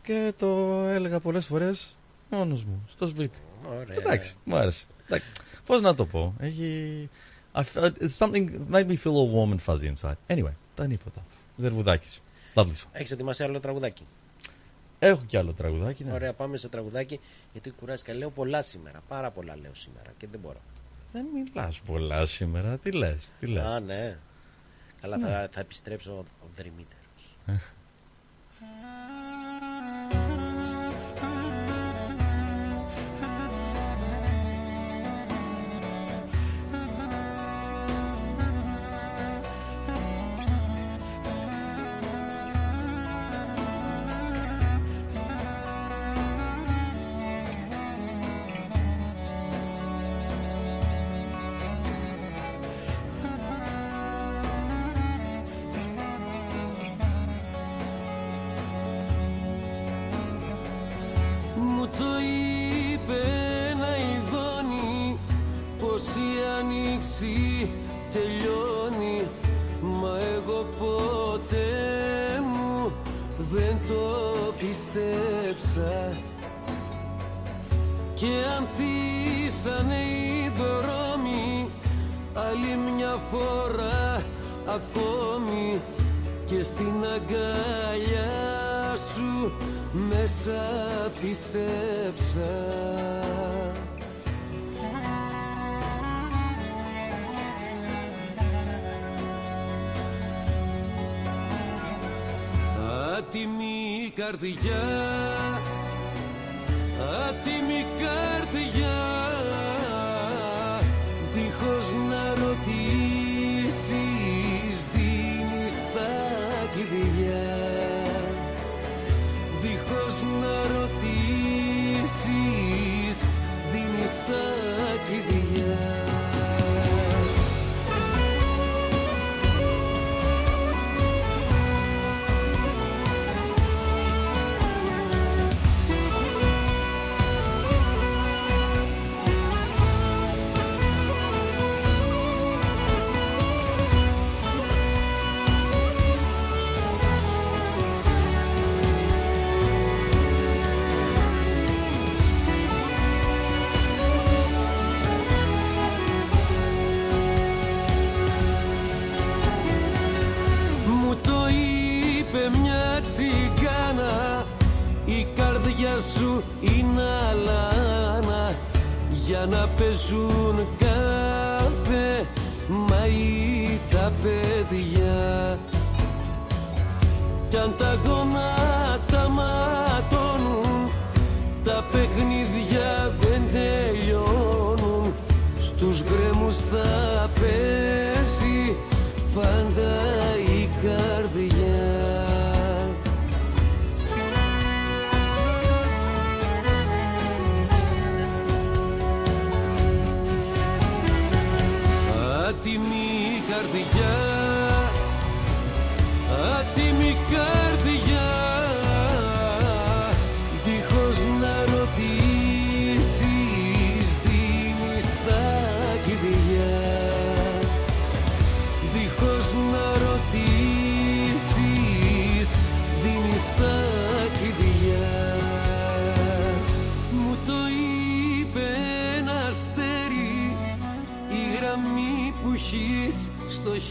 και το έλεγα πολλές φορές μόνος μου, στο σπίτι. Ωραία. Εντάξει, μου άρεσε. Εντάξει, Πώς να το πω, έχει... I felt, it's something made me feel all warm and fuzzy inside. Anyway, τα ανίποτα. Ζερβουδάκης. Lovely song. Έχεις ετοιμάσει άλλο τραγουδάκι; Έχω κι άλλο τραγουδάκι. Ναι. Ωραία, πάμε σε τραγουδάκι. Γιατί κουράστηκα. Λέω πολλά σήμερα. Πάρα πολλά λέω σήμερα και δεν μπορώ. Δεν μιλάς πολλά σήμερα. Τι λες, τι λες. Α, ναι. Καλά, Ναι. θα, θα επιστρέψω ο, (laughs) τελειώνει Μα εγώ ποτέ μου δεν το πίστεψα Και ανθίσανε οι δρόμοι άλλη μια φορά ακόμη και στην αγκαλιά σου μέσα πίστεψα καρδιά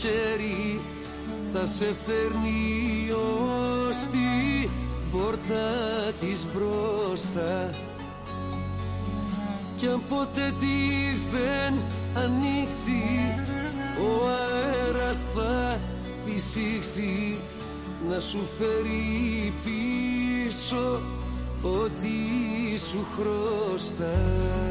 χέρι Θα σε φέρνει ως την πόρτα της μπροστά. Κι αν ποτέ της δεν ανοίξει Ο αέρας θα φυσήξει. Να σου φέρει πίσω Ό,τι σου χρωστά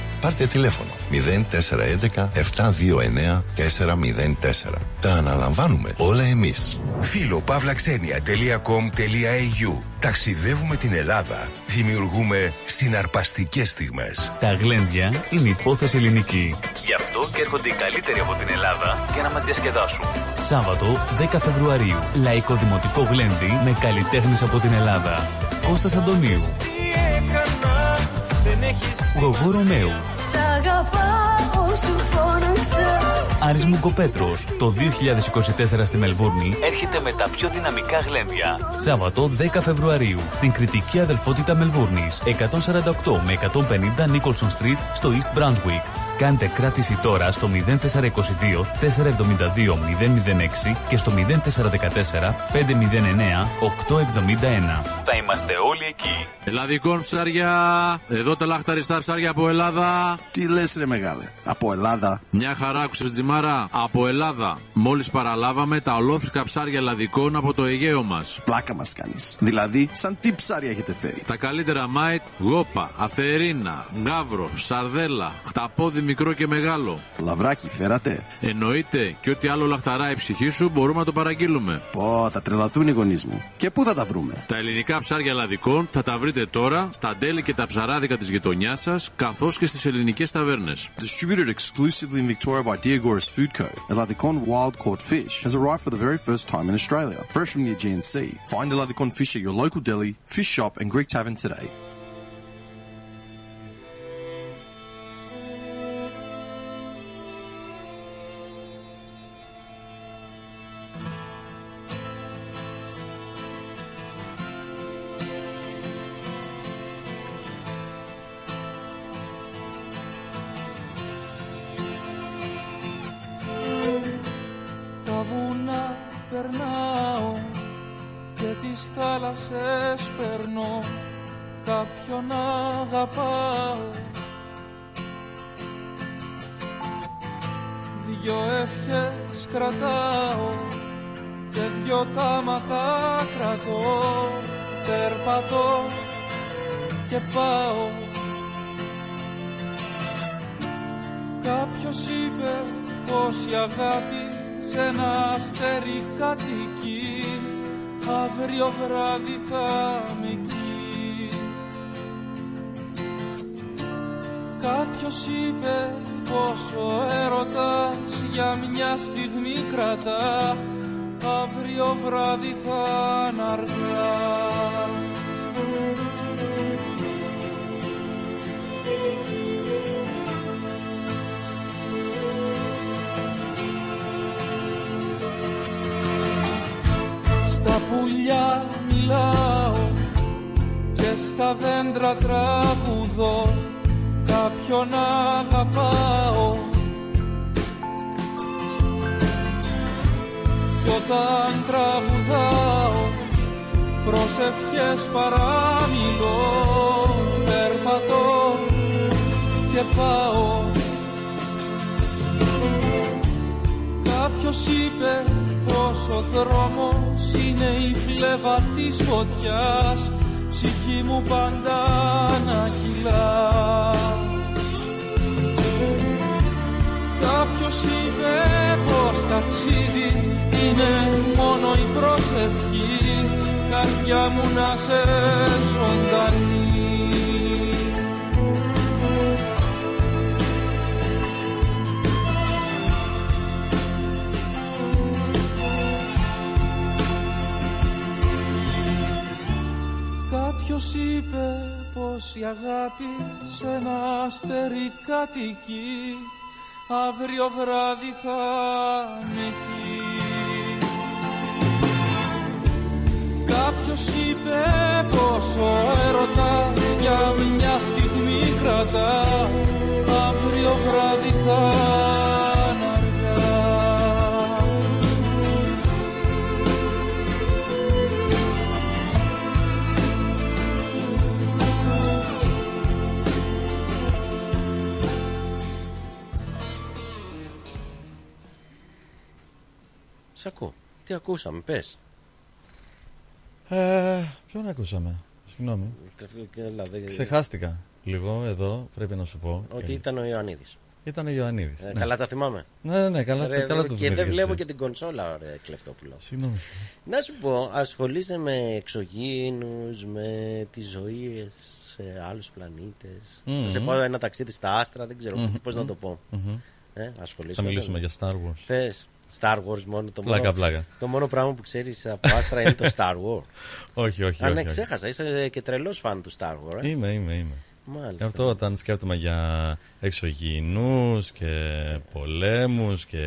Πάρτε τηλέφωνο 0411 729 404. Τα αναλαμβάνουμε όλα εμείς. Φίλο παύλαξενια.com.au Ταξιδεύουμε την Ελλάδα. Δημιουργούμε συναρπαστικές στιγμές. Τα γλέντια είναι υπόθεση ελληνική. Γι' αυτό και έρχονται οι καλύτεροι από την Ελλάδα για να μας διασκεδάσουν. Σάββατο 10 Φεβρουαρίου. Λαϊκό Δημοτικό Γλέντι με καλλιτέχνες από την Ελλάδα. Κώστας Αντωνίου. Γογό Ρωμαίου. Σ' αγαπάω σου φώναξα Άρης Μουγκοπέτρος. Το 2024 στη Μελβούρνη έρχεται με τα πιο δυναμικά γλέντια. Σάββατο 10 Φεβρουαρίου στην κριτική αδελφότητα Μελβούρνης 148 με 150 Nicholson Street στο East Brunswick. Κάντε κράτηση τώρα στο 0422 472 006 και στο 0414 509 871. Θα είμαστε όλοι εκεί. Ελλαδικών ψάρια. Εδώ τα λαχταριστά ψάρια από Ελλάδα. Τι λες, ρε μεγάλε. Από Ελλάδα. Μια χαρά άκουσες Τζιμάρα. Από Ελλάδα. Μόλις παραλάβαμε τα ολόφρεσκα ψάρια ελλαδικών από το Αιγαίο μας. Πλάκα μας κάνεις. Δηλαδή, σαν τι ψάρια έχετε φέρει. Τα καλύτερα mate, γόπα, αθερίνα, γαύρο, σαρδέλα, χταπόδι μικρό και μεγάλο. Λαβράκι, φέρατε. Εννοείται και ό,τι άλλο λαχταρά η ψυχή σου μπορούμε να το παραγγείλουμε. Πω, θα τρελαθούν οι γονείς μου. Και πού θα τα βρούμε; Τα ελληνικά ψάρια ελλαδικών θα τα βρείτε τώρα στα deli και τα ψαράδικα της γειτονιάς σας καθώς και στις ελληνικές ταβέρνες. Distributed exclusively in Victoria by Diagoras Food Co. Eladicon wild caught fish has arrived for the very first time in Australia, fresh from the Aegean Sea. Find Eladicon fish at your local deli, fish shop, and Greek tavern today. Στα πουλιά μιλάω και στα δέντρα τραγουδώ κάποιον αγαπάω. Κι όταν τραγουδάω προσευχές παραμιλώ. Περπατώ και πάω. Κάποιος είπε πως ο δρόμος είναι η φλέβα της φωτιάς. Ψυχή μου πάντα να κυλά. Κάποιος είπε πως ταξίδι είναι μόνο η προσευχή. Καρδιά μου να σε ζωντανή Κάποιος είπε πως η αγάπη σε ένα αστέρι κατοικεί αύριο βράδυ θα είναι εκεί. Κάποιος είπε πως ο έρωτας για μια στιγμή κρατά αύριο βράδυ θα Σ' ακούω. Τι ακούσαμε, πες. Ε, ποιον ακούσαμε; Συγγνώμη. Έλα, δεν- Ξεχάστηκα λίγο εδώ, πρέπει να σου πω. Ότι ήταν ο Ιωαννίδης. Ήταν ο Ιωαννίδης. Ε, ναι. Καλά τα θυμάμαι. Ναι, ναι, ναι, καλά, Ρε, καλά το Και θυμήθηκες δεν βλέπω εσύ. και την κονσόλα, ωραία, Κλεφτόπουλο. Συγγνώμη. Να σου πω, ασχολείσαι με εξωγήινους, με τη ζωή σε άλλους πλανήτες. Μμμ. Θα σε πάω ένα ταξίδι στα άστρα, δεν ξέρω Μμμ. πώς να το πω. Μμμ. Ε, ασχολείσαι Θα με μιλήσουμε αυτό. για Star Wars. Θες Star Wars μόνο το Πλάκα, μόνο, πλάκα. Το μόνο πράγμα που ξέρεις από άστρα είναι το Star Wars. (laughs) όχι, όχι. Α, όχι, ναι, όχι. ξέχασα, είσαι και τρελός φαν του Star Wars. Ε. Είμαι, είμαι, είμαι. Μάλιστα. Γι' αυτό όταν σκέφτομαι για εξωγήινους και πολέμους και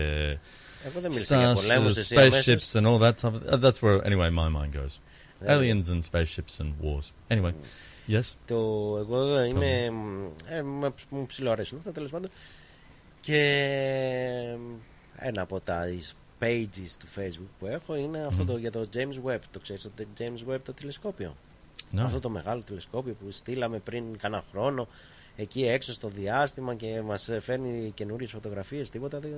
Εγώ δεν μίλησα για stars, πολέμους, εσύ spaceships αμέσως. and all that stuff. Uh, That's where anyway my mind goes. Ναι. Aliens and spaceships and wars. Anyway, yes; Το, εγώ είμαι. Ε, με- μου ψιλοαρέσουν αυτά τέλος πάντων. Και ένα από τα pages του facebook που έχω είναι αυτό το, για το James Webb. Το ξέρεις το James Webb το τηλεσκόπιο; No. Αυτό το μεγάλο τηλεσκόπιο που στείλαμε πριν κανένα χρόνο εκεί έξω στο διάστημα και μας φέρνει καινούριες φωτογραφίες, τίποτα. δεν-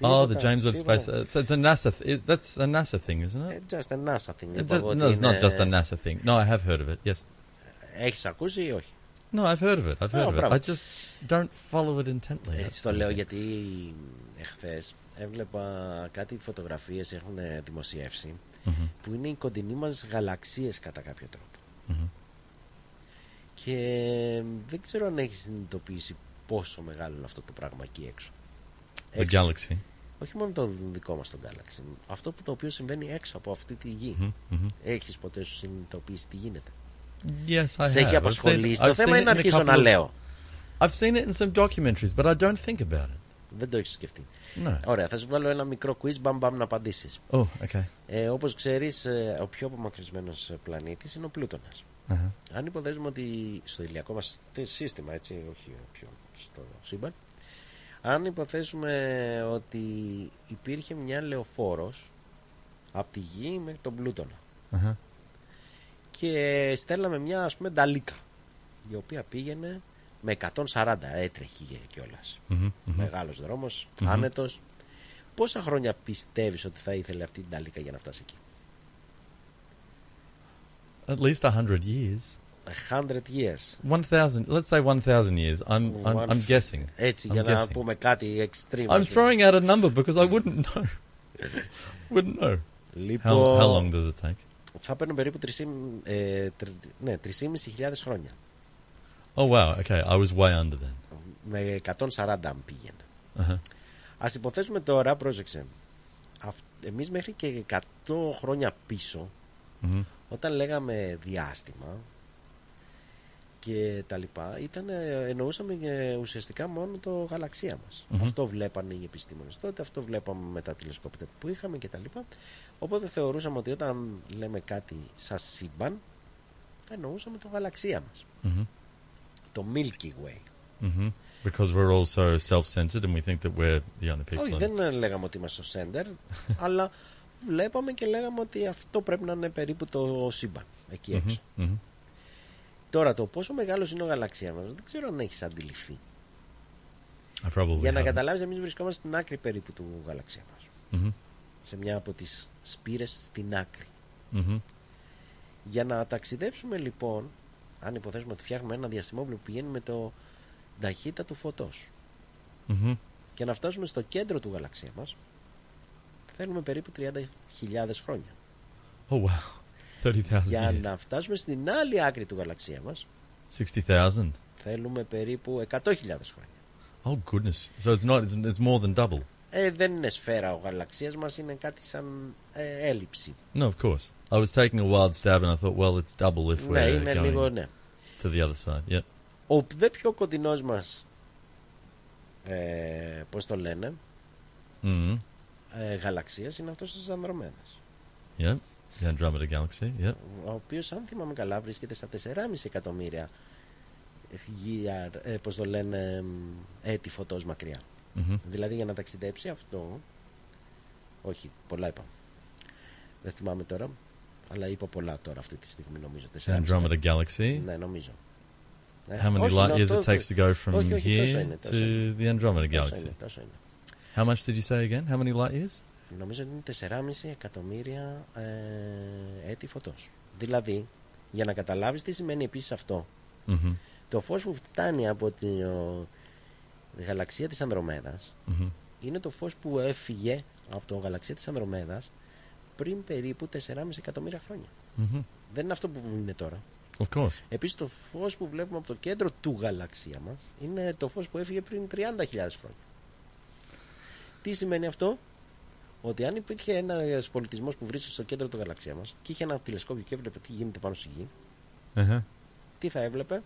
Oh, the τίποτα, James Webb τίποτα. Space. It's, it's a NASA. Th- it- that's a NASA thing, isn't it? Just a NASA thing. It λοιπόν, just- ότι no, it's not είναι- just a NASA thing. No, I have heard of it. Yes. Έχεις ακούσει ή όχι; No, I've heard of it. I've heard Oh, of it. μπράβο. I just don't follow it intently. Έτσι That's το the λέω thing. γιατί εχθές έβλεπα κάτι φωτογραφίες έχουν δημοσιεύσει Μμμ. που είναι οι κοντινοί μας γαλαξίες κατά κάποιο τρόπο. Μμμ. Και δεν ξέρω αν έχεις συνειδητοποιήσει πόσο μεγάλο είναι αυτό το πράγμα εκεί έξω. The Έξω. galaxy. Όχι μόνο το δικό μας το Galaxy. Αυτό που το οποίο συμβαίνει έξω από αυτή τη γη. Μμμ, μμμ. Έχεις ποτέ σου συνειδητοποιήσει τι γίνεται; Yes, I Σε have. έχει I've απασχολήσει. seen- Το I've θέμα seen είναι να it in a αρχίσω να couple of- λέω. I've seen it in some documentaries, but I don't think about it. Δεν το έχεις σκεφτεί. No. Ωραία, θα σου βάλω ένα μικρό quiz, μπαμ μπαμ να απαντήσεις. Oh, okay. Ε, Όπως ξέρεις, ο πιο απομακρυσμένος πλανήτης είναι ο Πλούτονας. Uh-huh. Αν υποθέσουμε ότι στο ηλιακό μας σύστημα, έτσι, όχι πιο στο σύμπαν, αν υποθέσουμε ότι υπήρχε μια λεωφόρος από τη γη μέχρι τον Πλούτονα Uh-huh. και στέλναμε μια ας πούμε νταλίκα η οποία πήγαινε με 140 έτρεχε κιόλα. Μμμ, μμμ. Μεγάλος δρόμος, Μμμ. άνετος. Πόσα χρόνια πιστεύεις ότι θα ήθελε αυτή την νταλίκα για να φτάσει εκεί. At least a hundred years. A hundred years. One thousand. Let's say one thousand years. I'm. I'm, One- I'm guessing. Έτσι, I'm για να guessing. πούμε κάτι extreme. I'm ας πούμε. throwing out a number because I wouldn't know. wouldn't know. Λοιπόν, How, how long does it take? Θα παίρνουν περίπου 3,5 ε, τρι- ναι, 3.500 χρόνια. Oh wow. Okay, I was way under then. Με 140 αν πήγαινε. Uh-huh. Ας υποθέσουμε τώρα, πρόσεξε, αυ- εμείς μέχρι και 100 χρόνια πίσω, Mhm. όταν λέγαμε διάστημα και τα λοιπά, ήταν, ε, εννοούσαμε ε, ουσιαστικά μόνο το γαλαξία μας. Μμμ. Αυτό βλέπανε οι επιστήμονες τότε, αυτό βλέπαμε με τα τηλεσκόπια που είχαμε και τα λοιπά. Οπότε θεωρούσαμε ότι όταν λέμε κάτι σαν σύμπαν, εννοούσαμε το γαλαξία μας. Mhm. Το Milky Way. Mhm. Because we're all so self-centered and we think that we're the only people. Όχι, in- δεν ε, λέγαμε ότι είμαστε στο σέντερ, (laughs) αλλά βλέπαμε και λέγαμε ότι αυτό πρέπει να είναι περίπου το σύμπαν εκεί Mhm, έξω. mhm. Τώρα, το πόσο μεγάλος είναι ο γαλαξίας μας, δεν ξέρω αν έχεις αντιληφθεί. I probably Για να haven't. καταλάβεις, εμείς βρισκόμαστε στην άκρη περίπου του γαλαξίας μας. Mhm. Σε μια από τις σπήρες στην άκρη. Mhm. Για να ταξιδέψουμε λοιπόν, αν υποθέσουμε ότι φτιάχνουμε ένα διαστημόπλαιο που πηγαίνει με το ταχύτητα του φωτός Mhm. και να φτάσουμε στο κέντρο του γαλαξία μας θέλουμε περίπου 30.000 χρόνια. Oh wow. Thirty thousand Για years. να φτάσουμε στην άλλη άκρη του γαλαξία μας Sixty thousand. θέλουμε περίπου 100.000 χρόνια. Oh goodness. So it's not. It's, it's more than double. Ε, δεν είναι σφαίρα ο γαλαξίας μας, είναι κάτι σαν ε, έλλειψη. No, of course. I was taking a wild stab and I thought, well, it's double if Ναι, we're είναι going λίγο, ναι. to the other side. Yep. Ο δε πιο κοντινός μας, ε, πώς το λένε, Mm. ε, γαλαξίας είναι αυτός της Ανδρομέδας. Yep. The Andromeda Galaxy. Yep. Ο οποίος, αν θυμάμαι καλά, βρίσκεται στα 4,5 εκατομμύρια γη- ε, πώς το λένε, μ, έτη φωτός μακριά. Mhm. Δηλαδή για να ταξιδέψει αυτό, όχι, πολλά είπα. Δεν θυμάμαι τώρα, αλλά είπα πολλά τώρα αυτή τη στιγμή νομίζω. The 4,5 Andromeda Galaxy; Ναι, νομίζω. Ε, How many όχι, light να years το- it takes to go from όχι, όχι, τόσο here είναι, τόσο to είναι. the Andromeda Τόσο Galaxy? είναι, τόσο είναι. How much did you say again? How many light years? Νομίζω ότι είναι 4,5 εκατομμύρια ε, έτη φωτός. Δηλαδή, για να καταλάβεις τι σημαίνει επίσης αυτό, Mhm. το φως που φτάνει από τη ο, γαλαξία της Ανδρομέδας Mhm. είναι το φως που έφυγε από το γαλαξία της Ανδρομέδας πριν περίπου 4,5 εκατομμύρια χρόνια. Mhm. Δεν είναι αυτό που είναι τώρα. Of course. Επίσης το φως που βλέπουμε από το κέντρο του γαλαξία μας είναι το φως που έφυγε πριν 30.000 χρόνια. Τι σημαίνει αυτό; Ότι αν υπήρχε ένας πολιτισμός που βρίσκεται στο κέντρο του γαλαξία μας και είχε ένα τηλεσκόπιο και έβλεπε τι γίνεται πάνω στη γη, Uh-huh. τι θα έβλεπε;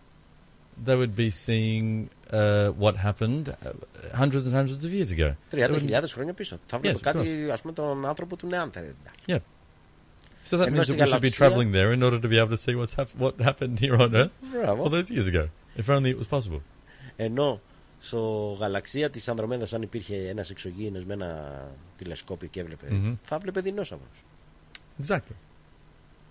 They would be seeing uh, what happened uh, hundreds and hundreds of years ago. They 30.000 wouldn't- χρόνια πίσω. Θα Yes, βλέπει of κάτι, ας πούμε, τον άνθρωπο του Νεάντερ. Yeah. So that Ενώ means στη that we should be γαλαξία- traveling there in order to be able to see what's hap- what happened here on Earth Μπράβο. all those years ago. If only it was possible. Ενώ στο γαλαξία της Ανδρομέδας αν υπήρχε ένας εξωγήινος με ένα τηλεσκόπιο και έβλεπε, Μμμ. θα έβλεπε δεινόσαυρους. Exactly.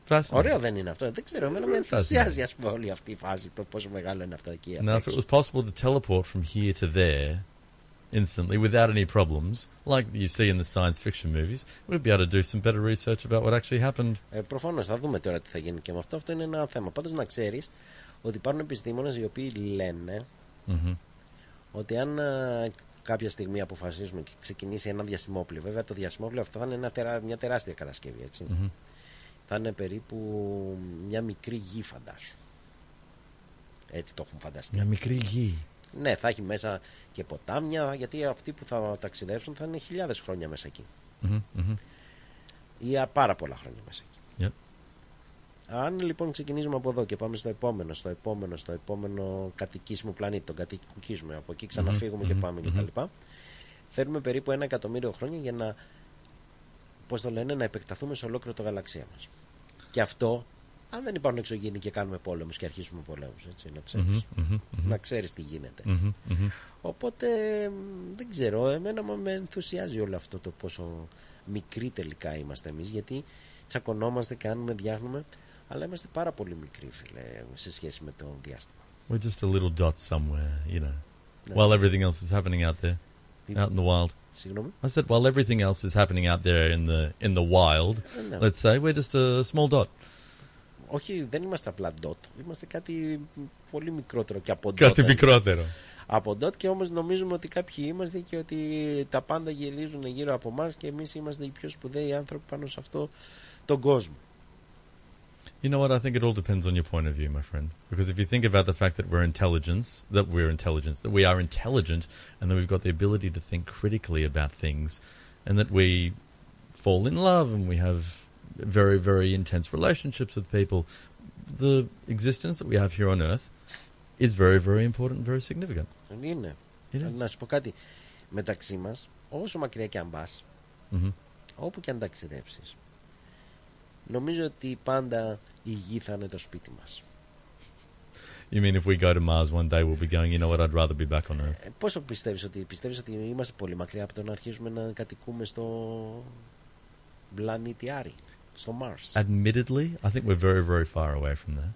Fascinating. Ωραίο δεν είναι αυτό. Δεν ξέρω, εμένα με Very ενθουσιάζει ας πούμε όλη αυτή η φάση, το πόσο μεγάλο είναι αυτό εκεί. απ' Now, if it έξω. was possible to teleport from here to there instantly without any problems, like you see in the science fiction movies, we'd be able to do some better research about what actually happened. Ε, Προφανώς θα δούμε τώρα τι θα γίνει και με αυτό. Αυτό είναι ένα θέμα. Πάντως να ξέρεις ότι υπάρχουν επιστήμονες οι οποίοι λένε Mhm. ότι αν α, κάποια στιγμή αποφασίσουμε και ξεκινήσει ένα διαστημόπλαιο, βέβαια το διαστημόπλαιο αυτό θα είναι ένα τερά- μια τεράστια κατασκευή, έτσι. Mhm. Θα είναι περίπου μια μικρή γη, φαντάσου. Έτσι το έχουν φανταστεί. Μια μικρή γη. Ναι, θα έχει μέσα και ποτάμια, γιατί αυτοί που θα ταξιδέψουν θα είναι χιλιάδες χρόνια μέσα εκεί. Mhm, mhm. Ή α, πάρα πολλά χρόνια μέσα εκεί. Yep. Αν λοιπόν ξεκινήσουμε από εδώ και πάμε στο επόμενο, στο επόμενο, στο επόμενο κατοικήσιμο πλανήτη, τον κατοικήσουμε, από εκεί ξαναφύγουμε Μμμ, και μμμ, πάμε μμμ. κτλ. Θέλουμε περίπου ένα εκατομμύριο χρόνια για να, πώς το λένε, να επεκταθούμε σε ολόκληρο το γαλαξία μας. Και αυτό, αν δεν υπάρχουν εξωγήινοι και κάνουμε πόλεμους και αρχίσουμε πολέμους, έτσι, να ξέρεις. Μμμ, μμμ, μμμ. Να ξέρεις τι γίνεται. Μμμ, μμμ. Οπότε μ, δεν ξέρω, εμένα με- με ενθουσιάζει όλο αυτό το πόσο μικροί τελικά είμαστε εμείς γιατί τσακωνόμαστε, κάνουμε, διάχνουμε αλλά είμαστε πάρα πολύ μικροί φίλε σε σχέση με το διάστημα. We're just a little dot somewhere, you know, No. while everything else is happening out there, out in the wild. Συγγνώμη. I said, while everything else is happening out there in the in the wild, No. let's say we're just a small dot. Όχι, δεν είμαστε απλά dot. Είμαστε κάτι πολύ μικρότερο και από dot. Κάτι μικρότερο. Από dot και όμως νομίζουμε ότι κάποιοι είμαστε και ότι τα πάντα γυρίζουν γύρω από εμά και εμείς είμαστε οι πιο σπουδαίοι άνθρωποι πάνω σε αυτό τον κόσμο. You know what? I think it all depends on your point of view, my friend. Because if you think about the fact that we're intelligence, that we're intelligence, that we are intelligent, and that we've got the ability to think critically about things, and that we fall in love and we have very, very intense relationships with people, the existence that we have here on Earth is very, very important and very significant. Είναι. Είναι. Να σου πω κάτι. Μεταξύ μας, όσο μακριά και αν πας, Mhm. όπου και αν ταξιδέψεις, νομίζω ότι πάντα η γη θα είναι το σπίτι μας. You mean if we go to Mars one day, we'll be going, you know what, I'd rather be back on Earth? Ε, πόσο πιστεύεις ότι, πιστεύεις ότι είμαστε πολύ μακριά από το να αρχίσουμε να κατοικούμε στο πλανήτη Άρη, στο Mars; Admittedly, I think we're very, very far away from there.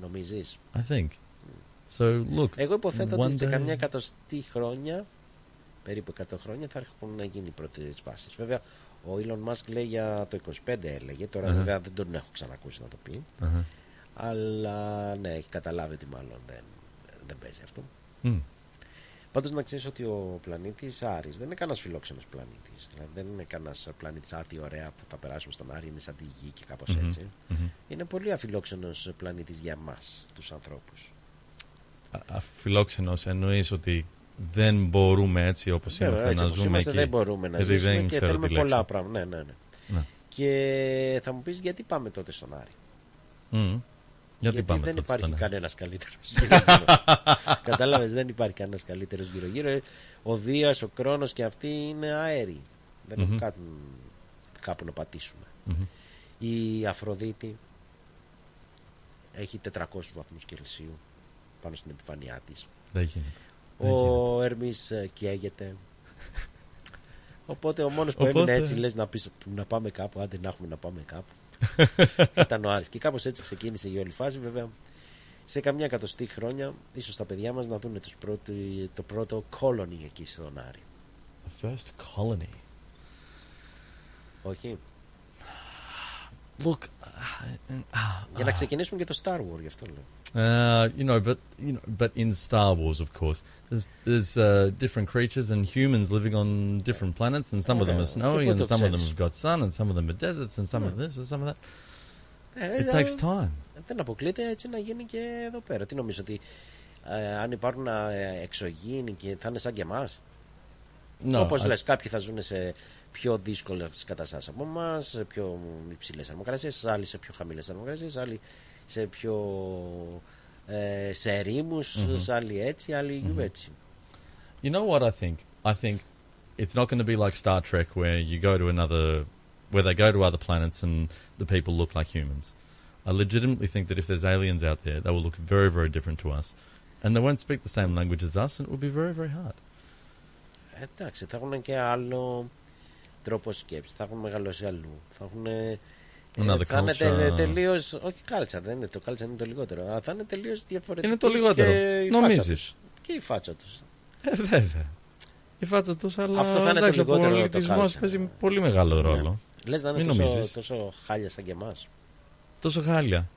Νομίζεις; I think. So, look. Εγώ υποθέτω one ότι σε day- καμιά εκατοστή χρόνια, περίπου 100 χρόνια, θα έχουν να γίνει οι πρώτες φάσει. Βέβαια, ο Elon Musk λέει για το 25 έλεγε, τώρα Αχα. βέβαια δεν τον έχω ξανακούσει να το πει. Αχα. Αλλά ναι, έχει καταλάβει ότι μάλλον δεν, δεν παίζει αυτό. Mm. Πάντως να ξέρεις ότι ο πλανήτης Άρης δεν είναι κανένας φιλόξενος πλανήτης. Δηλαδή δεν είναι κανένας πλανήτης Α, τι ωραία που θα περάσουμε στον Άρη, είναι σαν τη γη και κάπως Μμμ, έτσι. μμμ. Είναι πολύ αφιλόξενος πλανήτης για εμά, τους ανθρώπους. Αφιλόξενος εννοείς ότι δεν μπορούμε έτσι όπως Ναι, είμαστε έτσι να όπως ζούμε είμαστε, εκεί. δεν μπορούμε να Γιατί ζήσουμε δεν και ξέρω θέλουμε τη πολλά λέξη. πράγματα. Ναι, ναι, ναι. Ναι. Και θα μου πεις γιατί πάμε τότε στον Άρη; Μμμ. Γιατί, πάμε δεν τότε υπάρχει στον Άρη; κανένας καλύτερος (laughs) Κατάλαβες, δεν υπάρχει κανένας καλύτερος γύρω-γύρω. Ο Δίας, ο Κρόνος και αυτοί είναι αέροι. Δεν Μμμ. έχουν κάπου, κάπου να πατήσουμε. Μμμ. Η Αφροδίτη έχει 400 βαθμούς Κελσίου πάνω στην επιφάνειά της. Δεν γίνεται. Δεν Ο Ερμής ε, καίγεται. Οπότε ο μόνος που Οπότε- έμεινε έτσι λες να, πεις, να πάμε κάπου, άντε να έχουμε να πάμε κάπου. (laughs) Ήταν ο Άρης. Και κάπως έτσι ξεκίνησε η όλη φάση βέβαια. Σε καμιά εκατοστή χρόνια, ίσως τα παιδιά μας να δουν τους πρώτοι- το πρώτο colony εκεί στον Άρη. The first colony. Όχι. Look, Για να ξεκινήσουμε και το Star Wars, γι' αυτό λέω. Uh, you know, but you know, but in Star Wars, of course, there's there's uh, different creatures and humans living on different planets, and some of them are Okay. snowy, Put and the some of them sense. have got sun, and some of them are deserts, and some of Yeah. this, and some of that. Ε, It ε, takes time. Δεν αποκλείεται έτσι να γίνει και εδώ πέρα. Τι νομίζω ότι ε, αν υπάρχουν ε, εξωγήινοι και θα είναι σαν και εμά. No, Όπω I- λες, κάποιοι θα ζουν σε πιο δύσκολε καταστάσει από εμά, σε πιο υψηλέ θερμοκρασίε, άλλοι σε πιο χαμηλέ θερμοκρασίε, άλλοι σε πιο. Ε, σε ερήμου, Mhm. άλλοι έτσι, άλλοι Mhm. έτσι. You know what I think? I think it's not going to be like Star Trek where you go to another, where they go to other planets and the people look like humans. I legitimately think that if there's aliens out there, they will look very, very different to us. And they won't speak the same language as us, and it will be very, very hard. Εντάξει, θα έχουν και άλλο τρόπο σκέψη. Θα έχουν μεγαλώσει αλλού. Θα έχουν. Ε, Another θα είναι culture. τελείως. Όχι κάλτσα, δεν είναι το κάλτσα, είναι το λιγότερο. Αλλά θα είναι τελείως διαφορετικός. Είναι το λιγότερο. Νομίζεις. Και η φάτσα τους. Ε, βέβαια. Η φάτσα τους, αλλά Αυτό θα είναι το εντάξει, ο λιγότερο το πολιτισμός κάλτσα. παίζει πολύ μεγάλο ρόλο. Λες να είναι Μην τόσο, νομίζεις. τόσο χάλια σαν και εμάς. Τόσο χάλια.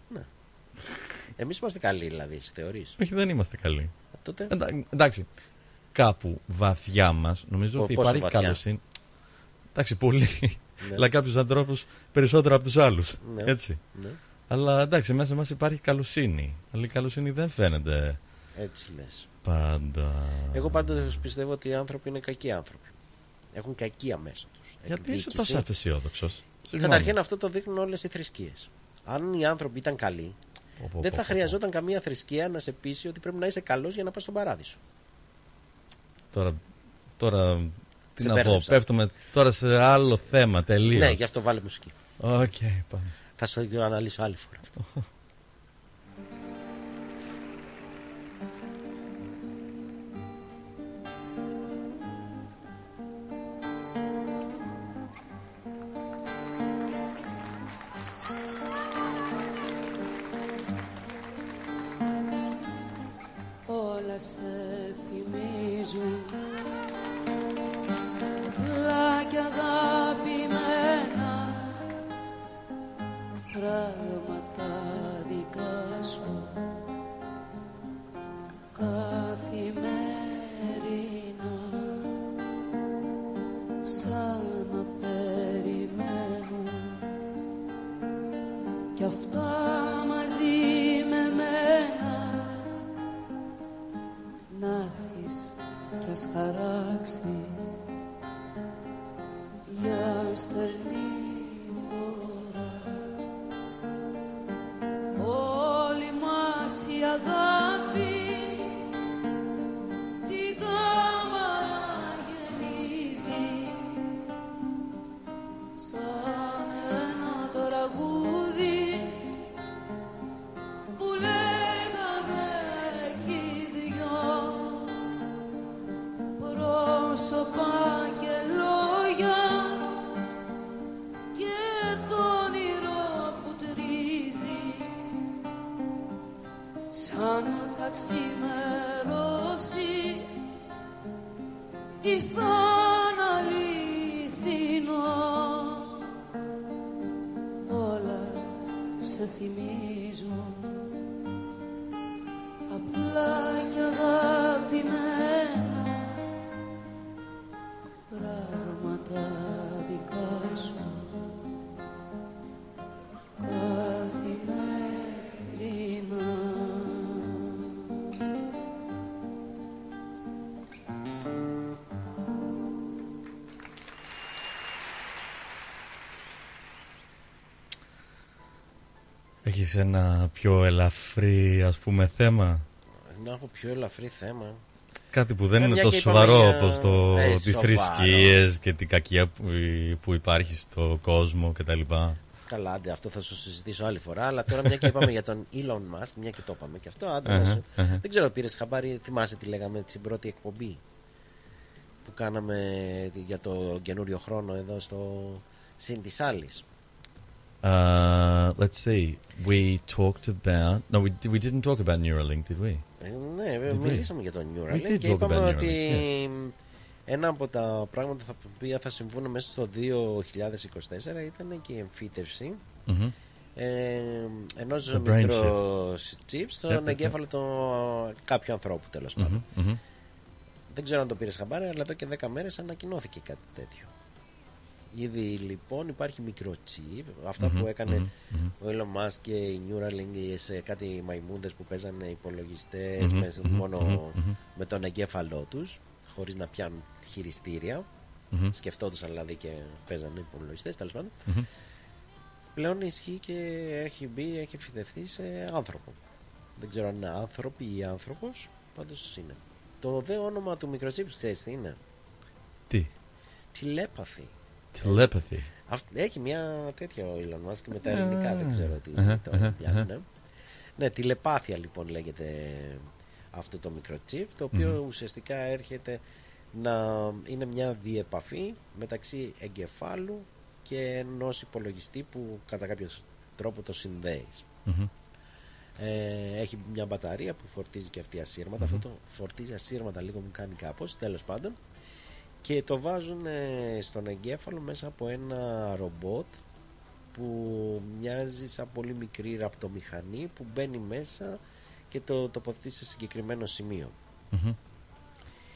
Εμείς είμαστε καλοί, δηλαδή, θεωρεί. Όχι, δεν είμαστε καλοί. Τότε. Εντα- εντάξει. Κάπου βαθιά μας νομίζω Πο- ότι πόσο υπάρχει βαθιά; καλοσύνη. Εντάξει, πολύ. Ναι. Αλλά κάποιους ανθρώπους περισσότερο από τους άλλους. Ναι. Έτσι. Ναι. Αλλά εντάξει, μέσα μας υπάρχει καλοσύνη. Αλλά η καλοσύνη δεν φαίνεται Έτσι λες. πάντα. Εγώ πάντως πιστεύω ότι οι άνθρωποι είναι κακοί άνθρωποι. Έχουν κακία μέσα τους. Γιατί είσαι τόσο απεσιόδοξος; Καταρχήν αυτό το δείχνουν όλες οι θρησκείες. Αν οι άνθρωποι ήταν καλοί, πω, δεν πω, θα πω, χρειαζόταν καμία θρησκεία να σε πείσει ότι πρέπει να είσαι καλός για να πας στον παράδεισο. Τώρα, τώρα τι Σε να πω, μπέρδεψα. πέφτουμε τώρα σε άλλο θέμα τελείως. Ναι, γι' αυτό βάλε μουσική. Οκ, πάμε. Θα σου το αναλύσω άλλη φορά. όλα σε πράγματα Έχεις ένα πιο ελαφρύ ας πούμε θέμα; Να έχω πιο ελαφρύ θέμα. Κάτι που δεν Ε, είναι μια τόσο και είπαμε σοβαρό για- όπως το, Ε, τις σοβαρό. θρησκείες και την κακία που, που υπάρχει στο κόσμο κτλ. Καλά, άντε, αυτό θα σου συζητήσω άλλη φορά. Αλλά τώρα, μια και είπαμε για τον Elon Musk, μια και το είπαμε και αυτό, άντε να Αχα, σου- αχα. Δεν ξέρω, πήρες χαμπάρι, θυμάσαι τι λέγαμε στην πρώτη εκπομπή που κάναμε για το καινούριο χρόνο εδώ στο Συν της Άλλη. Uh, let's see. We talked about. No, we, we didn't talk about Neuralink, did we? Ναι, Did we? μιλήσαμε για τον We Neuralink did και talk είπαμε about ότι Neuralink, ένα από τα πράγματα τα οποία θα συμβούν μέσα στο 2024 ήταν και η εμφύτευση Mhm. ε, ενός The brain μικρός chip στον Yep, yep, yep. εγκέφαλο του κάποιου ανθρώπου τέλος Mhm, πάντων. mhm. Δεν ξέρω αν το πήρες χαμπάρι, αλλά εδώ και 10 μέρες ανακοινώθηκε κάτι τέτοιο. Ήδη λοιπόν υπάρχει μικρό chip, αυτά Μμμ, που έκανε μμμ, μμμ. ο Elon Musk και η Neuralink σε κάτι μαϊμούντες που παίζανε υπολογιστές Μμμ, με, μμμ, μόνο μμμ, μμμ. με τον εγκέφαλό τους χωρίς να πιάνουν χειριστήρια. Μμμ. Σκεφτόντουσαν δηλαδή και παίζανε υπολογιστές τέλος πάντων. Μμμ. Πλέον ισχύει και έχει μπει, έχει φυτευτεί σε άνθρωπο. Δεν ξέρω αν είναι άνθρωποι ή άνθρωπος, πάντως είναι. Το δε όνομα του μικροτσίπς ξέρεις τι είναι; Τι; Τηλέπαθη. Telepathy. Αυτ- Έχει μια τέτοια ο Elon Musk με τα Α, ελληνικά, δεν ξέρω τι αχα, το αχα, πιάνουνε. αχα. Ναι, τηλεπάθεια λοιπόν λέγεται αυτό το microchip το οποίο ουσιαστικά έρχεται να είναι μια διεπαφή μεταξύ εγκεφάλου και ενός υπολογιστή που κατά κάποιο τρόπο το συνδέεις. Μμμ. Ε, έχει μια μπαταρία που φορτίζει και αυτή ασύρματα. Αυτό το φορτίζει ασύρματα λίγο μου κάνει κάπως, τέλος πάντων. Και το βάζουν ε, στον εγκέφαλο μέσα από ένα ρομπότ που μοιάζει σαν πολύ μικρή ραπτομηχανή που μπαίνει μέσα και το τοποθετεί σε συγκεκριμένο σημείο. Μμμ.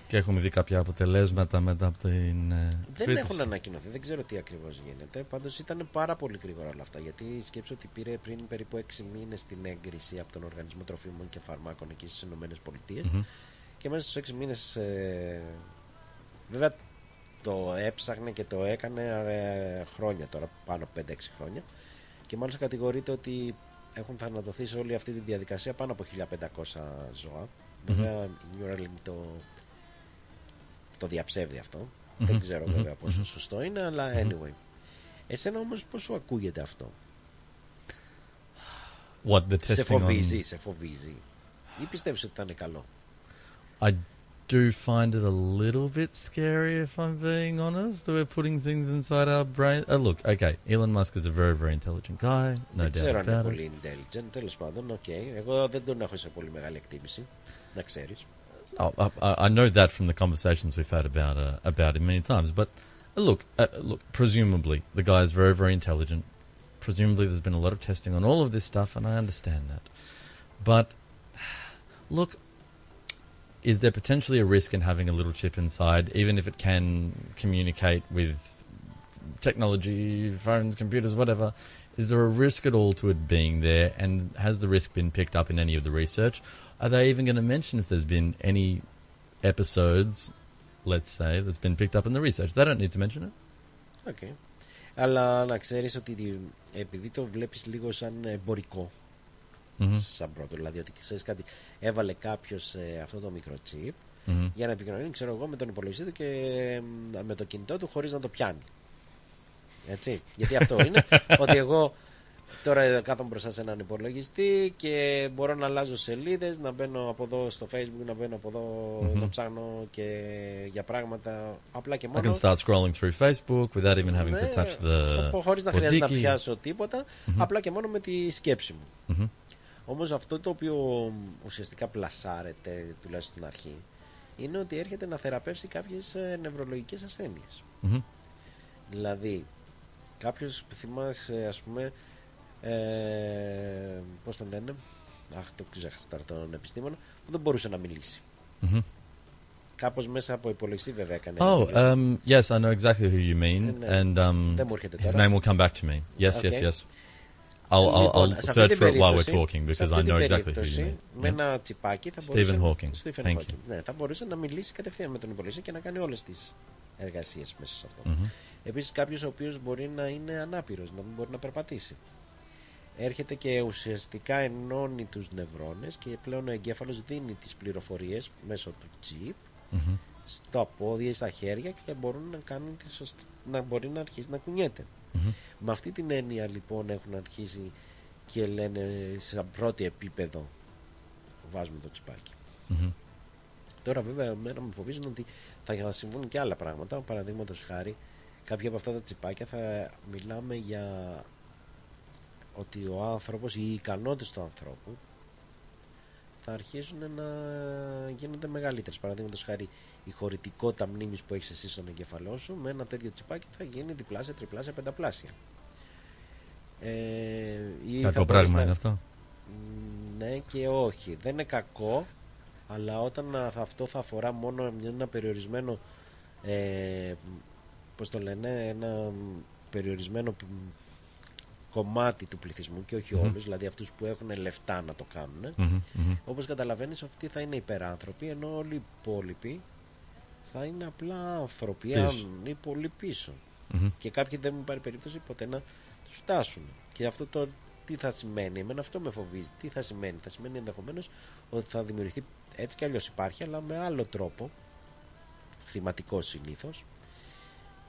Και έχουμε δει κάποια αποτελέσματα μετά από την. ε, Δεν φίτηση. έχουν ανακοινωθεί, δεν ξέρω τι ακριβώς γίνεται. Πάντως ήταν πάρα πολύ γρήγορα όλα αυτά. Γιατί σκέψω ότι πήρε πριν περίπου 6 μήνες την έγκριση από τον Οργανισμό Τροφίμων και Φαρμάκων εκεί στις ΗΠΑ. Μμμ. Και μέσα στους 6 μήνες. Ε, βέβαια το έψαχνε και το έκανε ε, χρόνια τώρα, πάνω από 5-6 χρόνια. Και μάλιστα κατηγορείται ότι έχουν θανατωθεί σε όλη αυτή τη διαδικασία πάνω από 1500 ζώα. Μμμ. Βέβαια η Neuralink το, το διαψεύδει αυτό. Μμμ, Δεν ξέρω μμμ, βέβαια πόσο μμμ. σωστό είναι, αλλά Μμμ. anyway. Εσένα όμως πώς σου ακούγεται αυτό; What, the σε testing φοβίζει, on- σε φοβίζει. Ή πιστεύεις ότι θα είναι καλό; I do find it a little bit scary, if I'm being honest, that we're putting things inside our brain. Uh, look, okay, Elon Musk is a very, very intelligent guy, no δεν doubt ξέρω αν είναι about it. πολύ intelligent, τέλος πάντων, οκ. Εγώ δεν τον έχω σε πολύ μεγάλη εκτίμηση, να ξέρεις. Oh, I, I I know that from the conversations we've had about uh, about him many times. But uh, look, uh, look. Presumably, the guy is very, very intelligent. Presumably, there's been a lot of testing on all of this stuff, and I understand that. But (sighs) look, is there potentially a risk in having a little chip inside, even if it can communicate with technology, phones, computers, whatever? Is there a risk at all to it being there? And has the risk been picked up in any of the research? Are they even going to mention if there's been any episodes, let's say, that's been picked up in the research? They don't need to mention it. Οκ. Αλλά να ξέρεις ότι δι- επειδή το βλέπεις λίγο σαν εμπορικό, Μμμ. σαν πρώτο, δηλαδή ότι ξέρεις κάτι, έβαλε κάποιος ε, αυτό το μικρό chip Μμμ. για να επικοινωνεί, ξέρω εγώ, με τον υπολογιστή του και μ, με το κινητό του χωρίς να το πιάνει. Έτσι. Γιατί αυτό (laughs) είναι ότι εγώ τώρα κάθομαι μπροστά σε έναν υπολογιστή και μπορώ να αλλάζω σελίδες, να μπαίνω από εδώ στο facebook, να μπαίνω από εδώ Μμμ. να ψάχνω και για πράγματα απλά και I μόνο. can start scrolling through Facebook without even having to Ναι, touch the. χω- χωρίς να χρειάζεται να bordiki. πιάσω τίποτα, Μμμ. απλά και μόνο με τη σκέψη μου. Μμμ. Όμως αυτό το οποίο ουσιαστικά πλασάρεται, τουλάχιστον στην αρχή, είναι ότι έρχεται να θεραπεύσει κάποιες ε, νευρολογικές ασθένειες. Μμμ. Δηλαδή, κάποιος θυμάσαι, ας πούμε, ε, πώς τον λένε, αχ, το ξέχασα τώρα τον επιστήμονα, που δεν μπορούσε να μιλήσει. Mhm. Κάπως μέσα από υπολογιστή βέβαια έκανε. Oh, μιλήσει. um, yes, I know exactly who you mean, Ναι. and um, Δεν μου έρχεται his τώρα. name will come back to me. Yes, yes, Okay. yes. I'll, I'll, Λοιπόν, I'll σε αυτή search την for it while we're περίπτωση- talking σε because αυτή I την know exactly who you περίπτωση, mean. Με Yeah. ένα τσιπάκι θα Stephen μπορούσε, Hawking. Stephen Thank Hawking. Ναι, θα μπορούσε να μιλήσει κατευθείαν με τον υπολογιστή και να κάνει όλες τις εργασίες μέσα σε αυτό. Mhm. Επίσης κάποιος ο οποίος μπορεί να είναι ανάπηρος, να μην μπορεί να περπατήσει. Έρχεται και ουσιαστικά ενώνει τους νευρώνες και πλέον ο εγκέφαλος δίνει τις πληροφορίες μέσω του chip Mhm. στα πόδια ή στα χέρια και μπορούν να κάνουν τη σωστη- να μπορεί να αρχίσει να κουνιέται. Mhm. Με αυτή την έννοια λοιπόν έχουν αρχίσει και λένε σε πρώτο επίπεδο βάζουμε το τσιπάκι. Mhm. Τώρα βέβαια εμένα με φοβίζουν ότι θα συμβούν και άλλα πράγματα. Παραδείγματος χάρη κάποια από αυτά τα τσιπάκια θα μιλάμε για ότι ο άνθρωπος, οι ικανότητες του ανθρώπου θα αρχίσουν να γίνονται μεγαλύτερες. Παραδείγματος χάρη η χωρητικότητα μνήμης που έχεις εσύ στον εγκεφαλό σου με ένα τέτοιο τσιπάκι θα γίνει διπλάσια, τριπλάσια, πενταπλάσια. Ε, ή Κακό θα μπορείς πράγμα να- είναι αυτό; ναι και όχι. Δεν είναι κακό, αλλά όταν α, θα- αυτό θα αφορά μόνο ένα περιορισμένο ε, πώς το λένε, ένα περιορισμένο π- κομμάτι του πληθυσμού και όχι Μμμ. όλους, δηλαδή αυτούς που έχουν λεφτά να το κάνουν. Μμμ, μμμ. Όπως καταλαβαίνεις αυτοί θα είναι υπεράνθρωποι, ενώ όλοι οι υπόλοιποι θα είναι απλά άνθρωποι Πίσω. αν ή πολύ πίσω. Μμμ. Και κάποιοι δεν μου πάρει περίπτωση ποτέ να τους φτάσουν. Και αυτό το τι θα σημαίνει, εμένα αυτό με φοβίζει. Τι θα σημαίνει, θα σημαίνει ενδεχομένως ότι θα δημιουργηθεί έτσι κι αλλιώς υπάρχει, αλλά με άλλο τρόπο, χρηματικό συνήθως.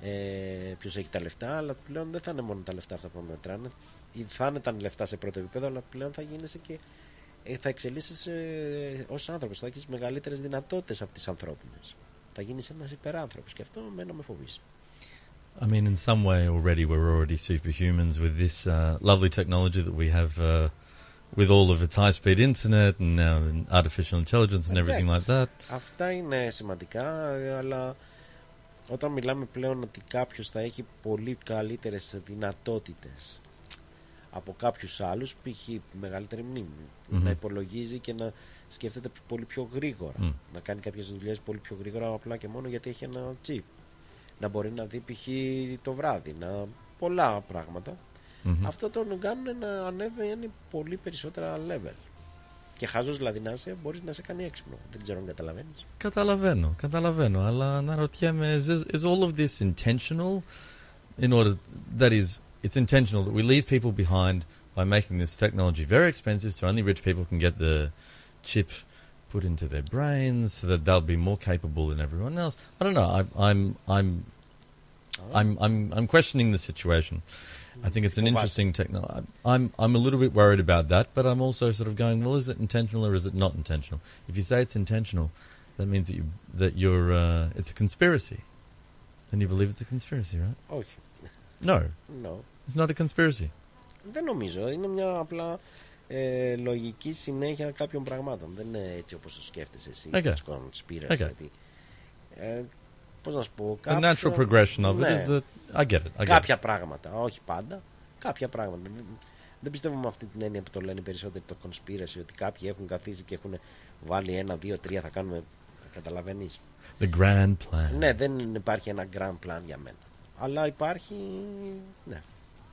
Ε, Ποιος έχει τα λεφτά, αλλά πλέον δεν θα είναι μόνο τα λεφτά αυτά που μετράνε. Ή θα είναι τα λεφτά σε πρώτο επίπεδο, αλλά πλέον θα γίνεσαι και ε, θα εξελίσσεσαι ως άνθρωπος. Θα έχεις μεγαλύτερες δυνατότητες από τις ανθρώπινες. Θα γίνεις ένας υπεράνθρωπος και αυτό μένα με φοβίζει. I mean, in some way, already we're already superhumans with this uh, lovely technology that we have, uh, with all of its high-speed internet and now artificial intelligence and everything like that. Αυτά είναι σημαντικά, ε, αλλά όταν μιλάμε πλέον ότι κάποιος θα έχει πολύ καλύτερες δυνατότητες από κάποιους άλλους, π.χ. μεγαλύτερη μνήμη, Μμμ. να υπολογίζει και να σκέφτεται πολύ πιο γρήγορα, Μμ. να κάνει κάποιες δουλειές πολύ πιο γρήγορα απλά και μόνο γιατί έχει ένα chip. Να μπορεί να δει π.χ. το βράδυ, να... πολλά πράγματα. Μμμ. Αυτό τον κάνουν να ανέβει πολύ περισσότερα level. Και χάζος δηλαδή να είσαι, μπορείς να σε κάνει έξυπνο. Δεν ξέρω αν καταλαβαίνεις. Καταλαβαίνω, καταλαβαίνω, αλλά αναρωτιέμαι, is, is all of this intentional? In order, that is, it's intentional that we leave people behind by making this technology very expensive so only rich people can get the chip put into their brains so that they'll be more capable than everyone else. I don't know. I, I'm, I'm, I'm, I'm, I'm questioning the situation. I think it's an Fοβάσαι. interesting technology. I'm, I'm a little bit worried about that, but I'm also sort of going, well, is it intentional or is it not intentional? If you say it's intentional, that means that you that you're uh, it's a conspiracy. Then you believe it's a conspiracy, right? Όχι. No, No. it's not a conspiracy. Δεν νομίζω. Είναι μια απλά ε, λογική συνέχεια κάποιων πραγμάτων. Δεν είναι έτσι όπως το σκέφτεσαι εσύ. Okay. της conspiracy, Okay. γιατί, Ε, πώς να σου πω. The natural progression of it Ναι. is that I get it. I get κάποια it. πράγματα. Όχι πάντα. Κάποια πράγματα. Δεν- Δεν πιστεύω με αυτή την έννοια που το λένε οι περισσότεροι το conspiracy ότι κάποιοι έχουν καθίσει και έχουν βάλει ένα, δύο, τρία θα κάνουμε. Καταλαβαίνεις. The grand plan. Ναι, δεν υπάρχει ένα grand plan για μένα. Αλλά υπάρχει. Ναι.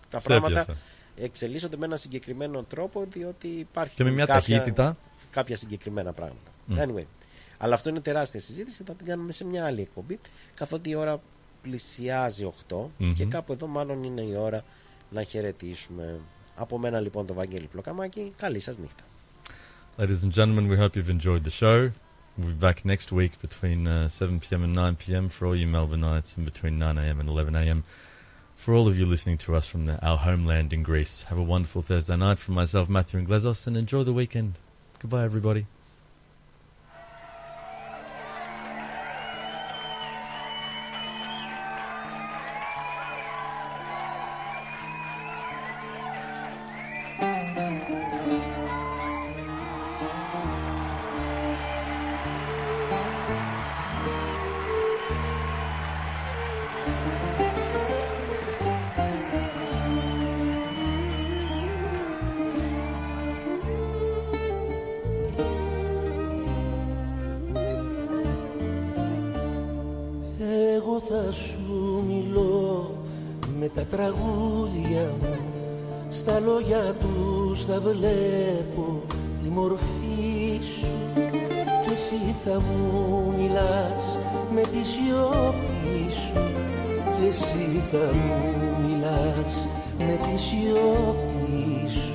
Τα Σέπια πράγματα σας. Εξελίσσονται με ένα συγκεκριμένο τρόπο διότι υπάρχει Και με μια κάποια, ταχύτητα. κάποια συγκεκριμένα πράγματα. Μμ. Anyway. Αλλά αυτό είναι τεράστια συζήτηση. Θα την κάνουμε σε μια άλλη εκπομπή. Καθότι η ώρα πλησιάζει 8 Μμμ. και κάπου εδώ μάλλον είναι η ώρα να χαιρετήσουμε. Από μένα λοιπόν το Βαγγέλη Πλοκαμάκη. Καλή σας νύχτα. Ladies and gentlemen, we hope you've enjoyed the show. We'll be back next week between uh, 7 p.m. and 9 p.m. for all you Melbourneites and between 9 a.m. and 11 a.m. For all of you listening to us from the, our homeland in Greece, have a wonderful Thursday night from myself, Matthew and Glezos, and enjoy the weekend. Goodbye, everybody. Λόγια τους θα βλέπω τη μορφή σου. Κι εσύ θα μου μιλάς με τη σιωπή σου. Κι εσύ θα μου μιλάς με τη σιωπή σου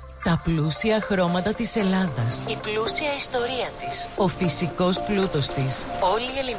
Τα πλούσια χρώματα της Ελλάδας. Η πλούσια ιστορία της. Ο φυσικός πλούτος της. Όλη η ελληνική